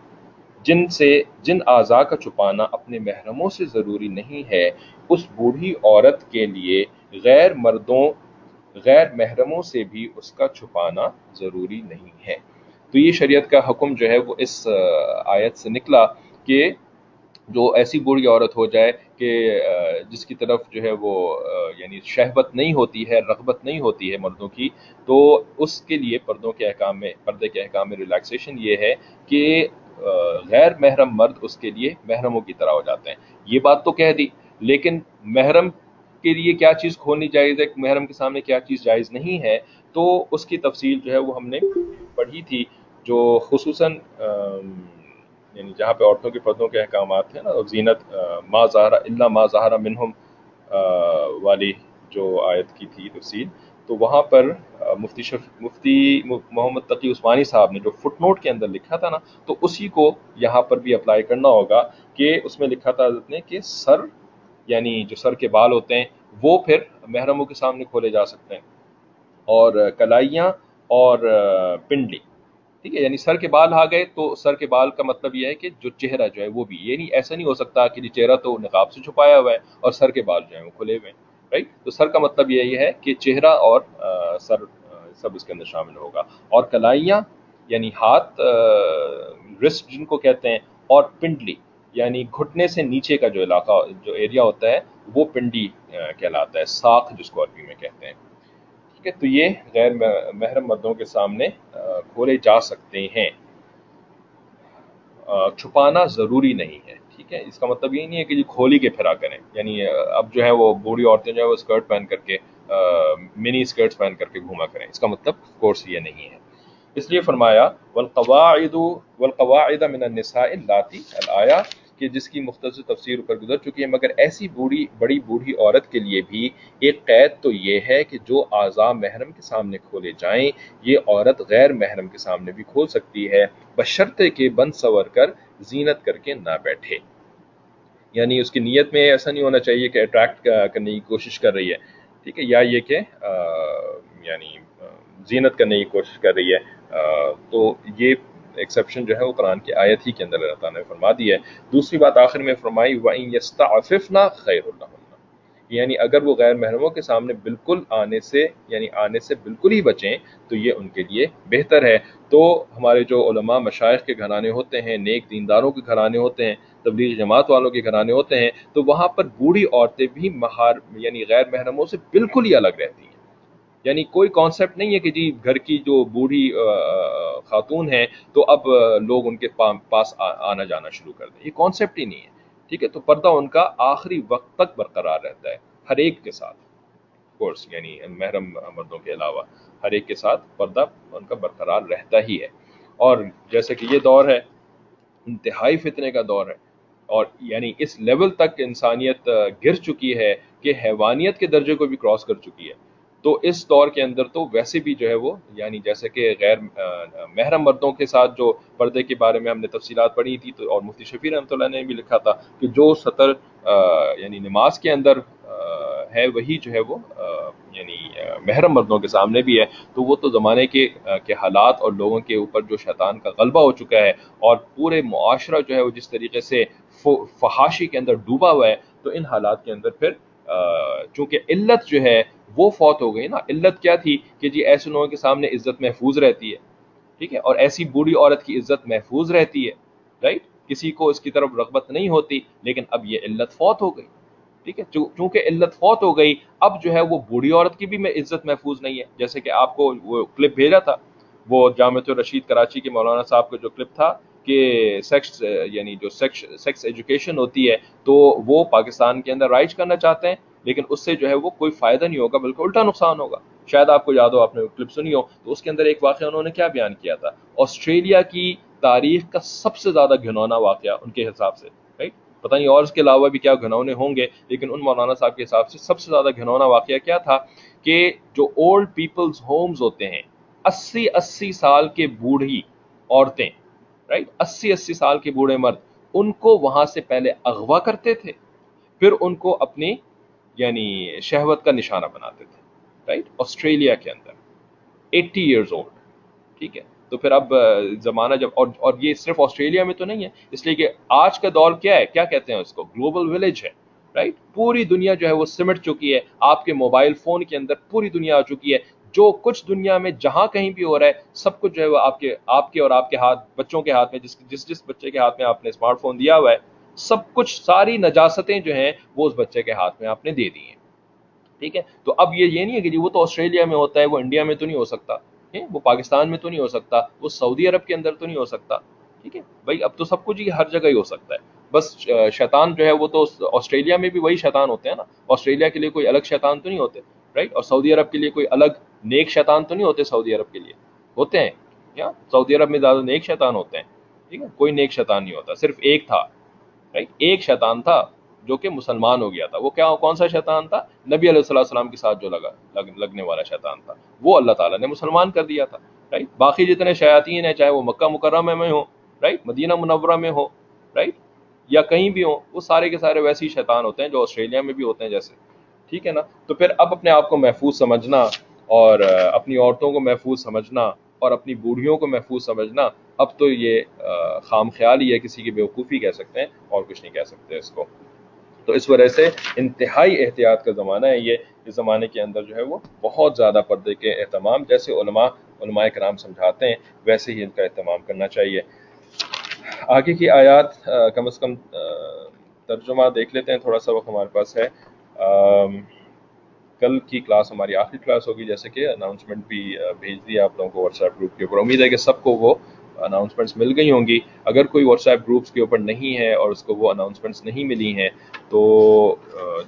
S1: جن سے، جن اعضاء کا چھپانا اپنے محرموں سے ضروری نہیں ہے، اس بوڑھی عورت کے لیے غیر مردوں غیر محرموں سے بھی اس کا چھپانا ضروری نہیں ہے۔ تو یہ شریعت کا حکم جو ہے وہ اس آیت سے نکلا کہ جو ایسی بوڑھی عورت ہو جائے کہ جس کی طرف جو ہے وہ یعنی شہبت نہیں ہوتی ہے، رغبت نہیں ہوتی ہے مردوں کی، تو اس کے لیے پردوں کے احکام میں، پردے کے احکام میں ریلیکسیشن یہ ہے کہ غیر محرم مرد اس کے لیے محرموں کی طرح ہو جاتے ہیں۔ یہ بات تو کہہ دی، لیکن محرم کے لیے کیا چیز کھولنی جائز ہے، محرم کے سامنے کیا چیز جائز نہیں ہے، تو اس کی تفصیل جو ہے وہ ہم نے پڑھی تھی، جو خصوصاً یعنی جہاں پہ عورتوں کے پردوں کے احکامات ہیں نا، زینت ما ظاہرہ اللہ ما ظاہرہ منہم والی جو آیت کی تھی تفصیل، تو وہاں پر مفتی شف، مفتی محمد تقی عثمانی صاحب نے جو فٹ نوٹ کے اندر لکھا تھا نا، تو اسی کو یہاں پر بھی اپلائی کرنا ہوگا کہ اس میں لکھا تھا حضرت نے کہ سر یعنی جو سر کے بال ہوتے ہیں، وہ پھر محرموں کے سامنے کھولے جا سکتے ہیں۔ اور کلائیاں اور پنڈلی، ٹھیک ہے یعنی سر کے بال آ گئے تو سر کے بال کا مطلب یہ ہے کہ جو چہرہ جو ہے وہ بھی یہ نہیں ایسا نہیں ہو سکتا کہ چہرہ تو نقاب سے چھپایا ہوا ہے اور سر کے بال جو ہیں وہ کھلے ہوئے ہیں رائٹ تو سر کا مطلب یہی ہے کہ چہرہ اور سر سب اس کے اندر شامل ہوگا۔ اور کلائیاں یعنی ہاتھ رسٹ جن کو کہتے ہیں، اور پنڈلی یعنی گھٹنے سے نیچے کا جو علاقہ، جو ایریا ہوتا ہے، وہ پنڈی کہلاتا ہے، ساکھ جس کو عربی میں کہتے ہیں۔ ٹھیک ہے، تو یہ غیر محرم مردوں کے سامنے کھولے جا سکتے ہیں۔ چھپانا ضروری نہیں ہے۔ ٹھیک ہے، اس کا مطلب یہ نہیں ہے کہ جی کھولی کے پھرا کریں۔ یعنی اب جو ہے وہ بوڑھی عورتیں جو ہے وہ اسکرٹ پہن کر کے منی اسکرٹس پہن کر کے گھوما کریں۔ اس کا مطلب کورس یہ نہیں ہے۔ اس لیے فرمایا، والقواعد والقواعد من النساء اللاتی الایا کہ جس کی مختصر تفسیر اوپر گزر چکی ہے، مگر ایسی بوڑھی، بڑی بوڑھی عورت کے لیے بھی ایک قید تو یہ ہے کہ جو اعضاء محرم کے سامنے کھولے جائیں، یہ عورت غیر محرم کے سامنے بھی کھول سکتی ہے، بشرطے کے بند سور کر، زینت کر کے نہ بیٹھے۔ یعنی اس کی نیت میں ایسا نہیں ہونا چاہیے کہ اٹریکٹ کرنے کی کوشش کر رہی ہے۔ ٹھیک ہے، یا یہ کہ یعنی زینت کرنے کی کوشش کر رہی ہے۔ تو یہ ایکسیپشن جو ہے وہ قرآن کی آیت ہی کے اندر اللہ تعالیٰ نے فرما دی ہے۔ دوسری بات آخر میں فرمائی، وَإِن يَسْتَعْفِفْنَا خَيْرُ اللَّهُ یعنی اگر وہ غیر محرموں کے سامنے بالکل آنے سے یعنی آنے سے بالکل ہی بچیں، تو یہ ان کے لیے بہتر ہے۔ تو ہمارے جو علماء مشائق کے گھرانے ہوتے ہیں، نیک دینداروں کے گھرانے ہوتے ہیں، تبلیغ جماعت والوں کے گھرانے ہوتے ہیں، تو وہاں پر بوڑھی عورتیں بھی مہار یعنی غیر محرموں سے بالکل ہی الگ رہتی ہیں۔ یعنی کوئی کانسیپٹ نہیں ہے کہ جی گھر کی جو بوڑھی خاتون ہیں تو اب لوگ ان کے پاس آنا جانا شروع کر دیں۔ یہ کانسیپٹ ہی نہیں ہے، ٹھیک ہے؟ تو پردہ ان کا آخری وقت تک برقرار رہتا ہے، ہر ایک کے ساتھ۔ کورس یعنی محرم مردوں کے علاوہ ہر ایک کے ساتھ پردہ ان کا برقرار رہتا ہی ہے۔ اور جیسے کہ یہ دور ہے، انتہائی فتنے کا دور ہے۔ اور یعنی اس لیول تک انسانیت گر چکی ہے کہ حیوانیت کے درجے کو بھی کراس کر چکی ہے۔ تو اس دور کے اندر تو ویسے بھی جو ہے وہ یعنی جیسے کہ غیر محرم مردوں کے ساتھ جو پردے کے بارے میں ہم نے تفصیلات پڑھی تھی، تو اور مفتی شفیع رحمۃ اللہ نے بھی لکھا تھا کہ جو سطر یعنی نماز کے اندر ہے وہی جو ہے وہ یعنی محرم مردوں کے سامنے بھی ہے۔ تو وہ تو زمانے کے کے حالات اور لوگوں کے اوپر جو شیطان کا غلبہ ہو چکا ہے اور پورے معاشرہ جو ہے وہ جس طریقے سے فحاشی کے اندر ڈوبا ہوا ہے، تو ان حالات کے اندر پھر چونکہ علت جو ہے وہ فوت ہو گئی نا، علت کیا تھی کہ جی ایسے لوگوں کے سامنے عزت محفوظ رہتی ہے، ٹھیک ہے؟ اور ایسی بوڑھی عورت کی عزت محفوظ رہتی ہے رائٹ کسی کو اس کی طرف رغبت نہیں ہوتی، لیکن اب یہ علت فوت ہو گئی، ٹھیک ہے؟ چونکہ علت فوت ہو گئی، اب جو ہے وہ بوڑھی عورت کی بھی میں عزت محفوظ نہیں ہے۔ جیسے کہ آپ کو وہ کلپ بھیجا تھا، وہ جامع رشید کراچی کے مولانا صاحب کا جو کلپ تھا کہ سیکس یعنی جو سیکس ایجوکیشن ہوتی ہے، تو وہ پاکستان کے اندر رائج کرنا چاہتے ہیں۔ لیکن اس سے جو ہے وہ کوئی فائدہ نہیں ہوگا، بلکہ الٹا نقصان ہوگا۔ شاید آپ کو یاد ہو، آپ نے کلپ سنی ہو، تو اس کے اندر ایک واقعہ انہوں نے کیا بیان کیا تھا؟ آسٹریلیا کی تاریخ کا سب سے زیادہ گھنونا واقعہ ان کے حساب سے رائٹ پتہ نہیں اور اس کے علاوہ بھی کیا گھنونے ہوں گے، لیکن ان مولانا صاحب کے حساب سے سب سے زیادہ گھنونا واقعہ کیا تھا کہ جو اولڈ پیپلز ہومز ہوتے ہیں، اسی اسی سال کے بوڑھی عورتیں رائٹ اسی اسی سال کے بوڑھے مرد، ان کو وہاں سے پہلے اغوا کرتے تھے، پھر ان کو اپنی یعنی شہوت کا نشانہ بناتے تھے رائٹ آسٹریلیا کے اندر ایٹی ایئرز اولڈ ٹھیک ہے؟ تو پھر اب زمانہ جب، اور اور یہ صرف آسٹریلیا میں تو نہیں ہے، اس لیے کہ آج کا دور کیا ہے؟ کیا کہتے ہیں اس کو؟ گلوبل ولیج ہے رائٹ پوری دنیا جو ہے وہ سمٹ چکی ہے، آپ کے موبائل فون کے اندر پوری دنیا آ چکی ہے۔ جو کچھ دنیا میں جہاں کہیں بھی ہو رہا ہے، سب کچھ جو ہے وہ آپ کے آپ کے اور آپ کے ہاتھ، بچوں کے ہاتھ میں، جس جس جس بچے کے ہاتھ میں آپ نے اسمارٹ فون دیا ہوا ہے سب کچھ ساری نجاستیں جو ہیں وہ اس بچے کے ہاتھ میں آپ نے دے دی ہیں۔ ٹھیک ہے؟ تو اب یہ یہ نہیں ہے کہ جی وہ تو آسٹریلیا میں ہوتا ہے، وہ انڈیا میں تو نہیں ہو سکتا۔ وہ پاکستان میں تو نہیں ہو سکتا، وہ سعودی عرب کے اندر تو نہیں ہو سکتا۔ ٹھیک ہے؟ بھائی اب تو سب کچھ ہر جگہ ہی ہو سکتا ہے۔ بس شیطان جو ہے وہ تو آسٹریلیا میں بھی وہی شیطان ہوتے ہیں نا۔ آسٹریلیا کے لیے کوئی الگ شیطان تو نہیں ہوتے رائٹ اور سعودی عرب کے لیے کوئی الگ نیک شیطان تو نہیں ہوتے سعودی عرب کے لیے۔ ہوتے ہیں کیا سعودی عرب میں زیادہ نیک شیطان ہوتے ہیں۔ ٹھیک ہے؟ کوئی نیک شیطان نہیں ہوتا، صرف ایک تھا۔ ایک شیطان تھا جو کہ مسلمان ہو گیا تھا۔ وہ کیا کون سا شیطان تھا؟ نبی علیہ السلام السلام کے ساتھ جو لگا لگنے والا شیطان تھا۔ وہ اللہ تعالیٰ نے مسلمان کر دیا تھا۔ رائٹ باقی جتنے شیاطین ہیں، چاہے وہ مکہ مکرمہ میں ہوں رائٹ مدینہ منورہ میں ہو رائٹ یا کہیں بھی ہوں، وہ سارے کے سارے ویسے ہی شیطان ہوتے ہیں جو آسٹریلیا میں بھی ہوتے ہیں جیسے۔ ٹھیک ہے نا؟ تو پھر اب اپنے آپ کو محفوظ سمجھنا اور اپنی عورتوں کو محفوظ سمجھنا اور اپنی بوڑھیوں کو محفوظ سمجھنا، اب تو یہ خام خیال ہی ہے، کسی کی بیوقوفی کہہ سکتے ہیں، اور کچھ نہیں کہہ سکتے اس کو۔ تو اس وجہ سے انتہائی احتیاط کا زمانہ ہے یہ، اس زمانے کے اندر جو ہے وہ بہت زیادہ پردے کے اہتمام، جیسے علماء علماء کرام سمجھاتے ہیں، ویسے ہی ان کا اہتمام کرنا چاہیے۔ آگے کی آیات کم از کم ترجمہ دیکھ لیتے ہیں، تھوڑا سا وقت ہمارے پاس ہے۔ کل کی کلاس ہماری آخری کلاس ہوگی، جیسے کہ اناؤنسمنٹ بھی بھیج دیا آپ لوگوں کو واٹس ایپ گروپ کے اوپر۔ امید ہے کہ سب کو وہ اناؤنسمنٹس مل گئی ہوں گی۔ اگر کوئی واٹس ایپ گروپس کے اوپر نہیں ہے اور اس کو وہ اناؤنسمنٹس نہیں ملی ہیں، تو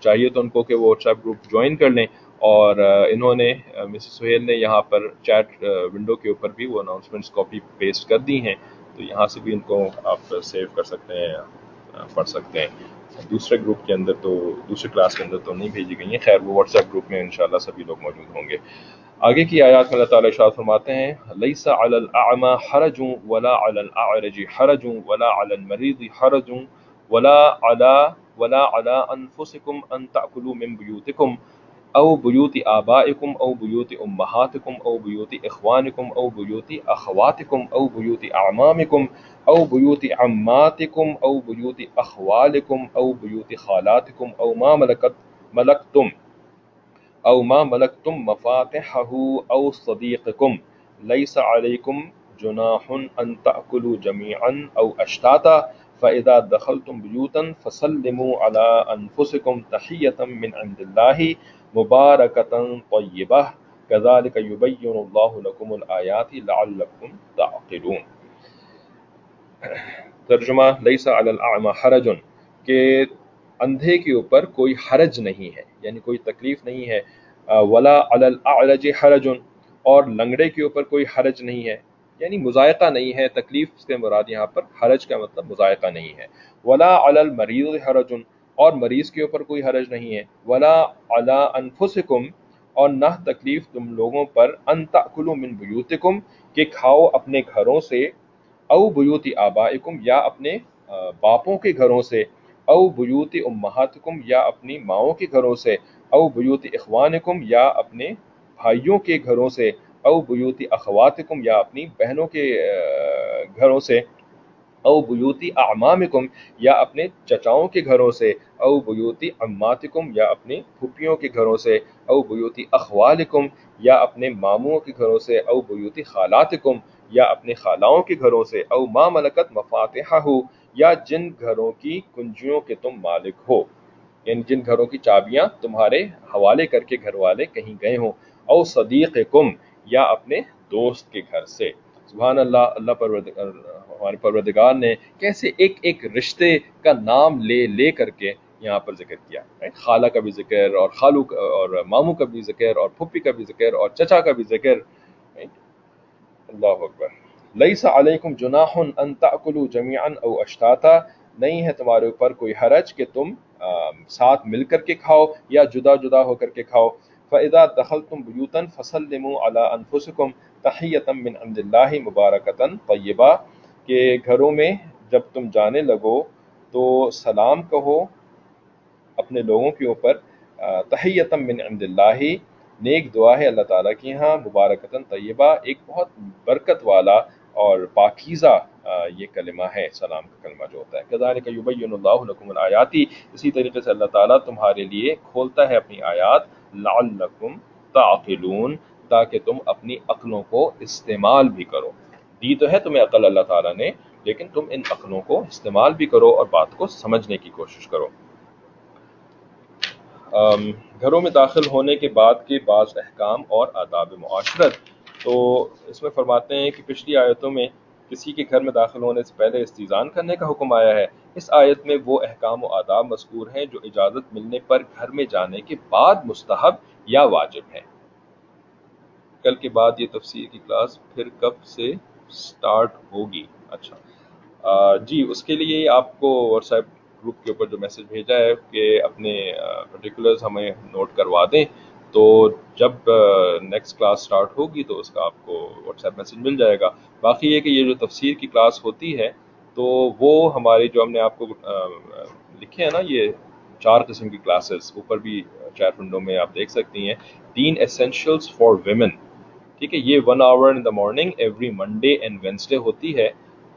S1: چاہیے تو ان کو کہ وہ واٹس ایپ گروپ جوائن کر لیں۔ اور انہوں نے مسز سہیل نے یہاں پر چیٹ ونڈو کے اوپر بھی وہ اناؤنسمنٹس کاپی پیسٹ کر دی ہیں۔ تو یہاں سے بھی ان کو آپ سیو کر سکتے ہیں پڑھ سکتے ہیں۔ دوسرے گروپ کے اندر تو دوسرے کلاس کے اندر تو نہیں بھیجی گئی ہیں۔ خیر، وہ واٹس ایپ گروپ میں انشاءاللہ سبھی لوگ موجود ہوں گے۔ آگے کی آیات میں اللہ تعالیٰ اشارت فرماتے ہیں لیس علی الاعمى حرج ولا علی الاعرج حرج ولا علی المریض حرج ولا علی ولا علی انفسکم ان تأکلوا من بیوتکم أَوْ بُيُوتِ آبَائِكُمْ أَوْ بُيُوتِ أُمَّهَاتِكُمْ أَوْ بُيُوتِ إِخْوَانِكُمْ أَوْ بُيُوتِ أَخَوَاتِكُمْ أَوْ بُيُوتِ أَعْمَامِكُمْ أَوْ بُيُوتِ عَمَّاتِكُمْ أَوْ بُيُوتِ أَخْوَالِكُمْ أَوْ بُيُوتِ خَالَاتِكُمْ أَوْ مَا ملكت ملكتم أو ما مَلَكْتُمْ مَفَاتِحَهُ أَوْ صَدِيقِكُمْ. لَيْسَ عَلَيْكُمْ جُنَاحٌ أَنْ تَأْكُلُوا جَمِيعًا أَوْ أَشْتَاتًا. فَإِذَا دَخَلْتُمْ بُيُوتًا فَسَلِّمُوا عَلَى أَنْفُسِكُمْ تَحِيَّةً مِنْ عِنْدِ اللَّهِ. مبارکتا طیبہ كذلك يبين الله لكم الآيات لعلكم تعقلون۔ ترجمہ، لیسا علی الاعمى حرج، کہ اندھے کے اوپر کوئی حرج نہیں ہے یعنی کوئی تکلیف نہیں ہے۔ ولا علی الاعرج حرج، اور لنگڑے کے اوپر کوئی حرج نہیں ہے۔ یعنی مذائقہ نہیں ہے، تکلیف سے مراد یہاں پر حرج کا مطلب مذائقہ نہیں ہے۔ ولا علی المریض حرج اور مریض کے اوپر کوئی حرج نہیں ہے۔ ولا علی انفسکم اور نہ تکلیف تم لوگوں پر۔ ان تاکلوا من بیوتکم کہ کھاؤ اپنے گھروں سے او بیوت آبائکم یا اپنے باپوں کے گھروں سے۔ او بیوت امہاتکم یا اپنی ماؤں کے گھروں سے۔ او بیوت اخوانکم یا اپنے بھائیوں کے گھروں سے۔ او بیوت اخواتکم یا اپنی بہنوں کے گھروں سے۔ او بیوتی اعمامکم، یا اپنے چچاؤں کے گھروں سے، او بیوتی اماتکم یا اپنے پھپھیوں کے گھروں سے، او بیوتی اخوالکم، یا اپنے ماموں کے گھروں سے، او بیوتی خالاتکم، یا اپنے خالاؤں کے گھروں سے، او ما ملکت مفاتحہ یا جن گھروں کی کنجیوں کے تم مالک ہو۔ یعنی جن گھروں کی چابیاں تمہارے حوالے کر کے گھر والے کہیں گئے ہوں۔ او صدیقکم، یا اپنے دوست کے گھر سے۔ سبحان اللہ اللہ پروردگار ہمارے پروردگار نے کیسے ایک ایک رشتے کا نام لے لے کر کے یہاں پر ذکر کیا خالہ کا بھی ذکر اور خالو اور ماموں کا بھی ذکر اور پھپھی کا بھی ذکر اور چچا کا بھی ذکر اللہ اکبر۔ لیس علیکم جناح ان تاکلوا جميعا او اشتاتا، نہیں ہے تمہارے اوپر کوئی حرج کہ تم ساتھ مل کر کے کھاؤ یا جدا جدا ہو کر کے کھاؤ۔ فاذا دخلتم بیوتا فسلموا على انفسکم تحیتا من عند اللہ مبارکتا طیبہ کہ گھروں میں جب تم جانے لگو تو سلام کہو اپنے لوگوں کے اوپر تحیتا من عند اللہ، نیک دعا ہے اللہ تعالیٰ کی ہاں مبارکتا طیبہ، ایک بہت برکت والا اور پاکیزہ یہ کلمہ ہے، سلام کا کلمہ جو ہوتا ہے۔ کذالک یبین اللہ لکم الآیاتی، اسی طریقے سے اللہ تعالیٰ تمہارے لیے کھولتا ہے اپنی آیات، لعلکم تعقلون، تاکہ تم اپنی عقلوں کو استعمال بھی کرو۔ دی تو ہے تمہیں عقل اللہ تعالیٰ نے، لیکن تم ان عقلوں کو استعمال بھی کرو اور بات کو سمجھنے کی کوشش کرو۔ گھروں میں داخل ہونے کے بعد کے بعض احکام اور آداب معاشرت۔ تو اس میں فرماتے ہیں کہ پچھلی آیتوں میں کسی کے گھر میں داخل ہونے سے پہلے استیزان کرنے کا حکم آیا ہے۔ اس آیت میں وہ احکام و آداب مذکور ہیں جو اجازت ملنے پر گھر میں جانے کے بعد مستحب یا واجب ہیں۔ کل کے بعد یہ تفسیر کی کلاس پھر کب سے سٹارٹ ہوگی۔ اچھا۔ جی اس کے لیے آپ کو واٹس ایپ گروپ کے اوپر جو میسج بھیجا ہے کہ اپنے پرٹیکولرز ہمیں نوٹ کروا دیں، تو جب نیکسٹ کلاس سٹارٹ ہوگی تو اس کا آپ کو واٹس ایپ میسج مل جائے گا۔ باقی یہ کہ یہ جو تفسیر کی کلاس ہوتی ہے، تو وہ ہماری جو ہم نے آپ کو لکھے ہیں نا، یہ چار قسم کی کلاسز اوپر بھی چیٹ ونڈو میں آپ دیکھ سکتی ہیں۔ تین اسینشلس فار ویمن ٹھیک ہے، یہ one hour in the morning every Monday and Wednesday ہوتی ہے،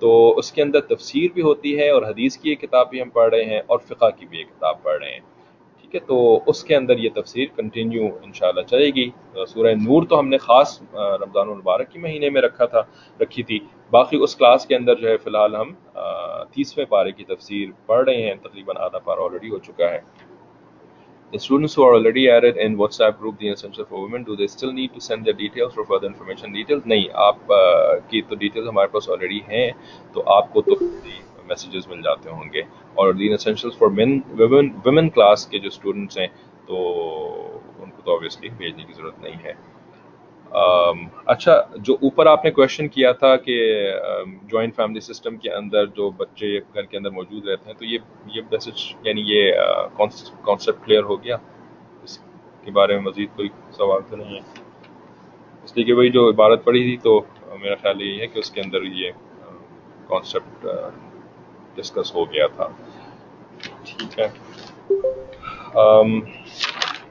S1: تو اس کے اندر تفسیر بھی ہوتی ہے اور حدیث کی ایک کتاب بھی ہم پڑھ رہے ہیں اور فقہ کی بھی ایک کتاب پڑھ رہے ہیں۔ ٹھیک ہے، تو اس کے اندر یہ تفسیر کنٹینیو انشاءاللہ چلے گی۔ سورہ نور تو ہم نے خاص رمضان المبارک کے مہینے میں رکھا تھا، رکھی تھی۔ باقی اس کلاس کے اندر جو ہے فی الحال ہم تیسویں پارے کی تفسیر پڑھ رہے ہیں، تقریباً آدھا پارا آلریڈی ہو چکا ہے۔ The students who are already added in WhatsApp group The Essential for Women, do they still need to send their details for further information? Details? نہیں آپ کی تو ڈیٹیلز ہمارے پاس آلریڈی ہیں تو آپ کو تو میسیجز مل جاتے ہوں گے. اور then essential for men women class کے جو اسٹوڈنٹس ہیں تو ان کو تو آبویسلی بھیجنے کی ضرورت نہیں ہے. اچھا جو اوپر آپ نے کوشچن کیا تھا کہ جوائنٹ فیملی سسٹم کے اندر جو بچے گھر کے اندر موجود رہتے ہیں تو یہ یہ میسج یعنی یہ کانسیپٹ کلیئر ہو گیا؟ اس کے بارے میں مزید کوئی سوال تو نہیں۔ ہے اس لیے کہ وہی جو عبارت پڑھی تھی تو میرا خیال یہی ہے کہ اس کے اندر یہ کانسیپٹ ڈسکس ہو گیا تھا۔ ٹھیک۔ ہے۔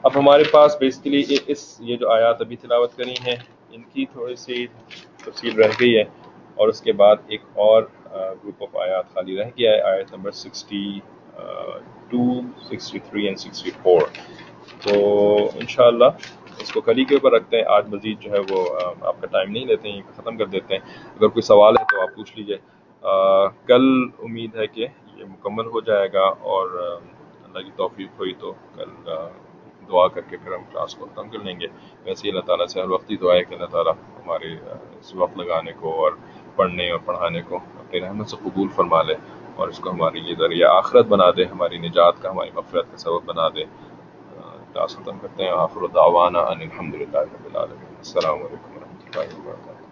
S1: اب ہمارے پاس بیسکلی اس یہ جو آیات ابھی تلاوت کرنی ہے ان کی تھوڑی سی تفصیل رہ گئی ہے۔ اور اس کے بعد ایک اور گروپ آف آیات خالی رہ گیا ہے، آیت number sixty two sixty three and sixty four. تو انشاءاللہ اس کو کلی کے اوپر رکھتے ہیں۔ آج مزید جو ہے وہ آپ کا ٹائم نہیں لیتے ہیں ختم کر دیتے ہیں۔ اگر کوئی سوال ہے تو آپ پوچھ لیجیے۔ کل امید ہے کہ یہ مکمل ہو جائے گا اور اللہ کی توفیق ہوئی تو کل دعا کر کے پھر ہم کلاس کو ختم کر لیں گے۔ ویسے اللہ تعالیٰ سے ہر وقت ہی دعا ہے کہ اللہ تعالیٰ ہمارے اس وقت لگانے کو اور پڑھنے اور پڑھانے کو اپنی رحمت سے قبول فرما لے اور اس کو ہماری یہ ذریعہ آخرت بنا دے، ہماری نجات کا، ہماری مغفرت کا سبب بنا دے۔ کلاس ختم کرتے ہیں۔ آخر دعوانا ان الحمد للہ رب العالمین۔ السلام علیکم و رحمۃ اللہ وبرکاتہ۔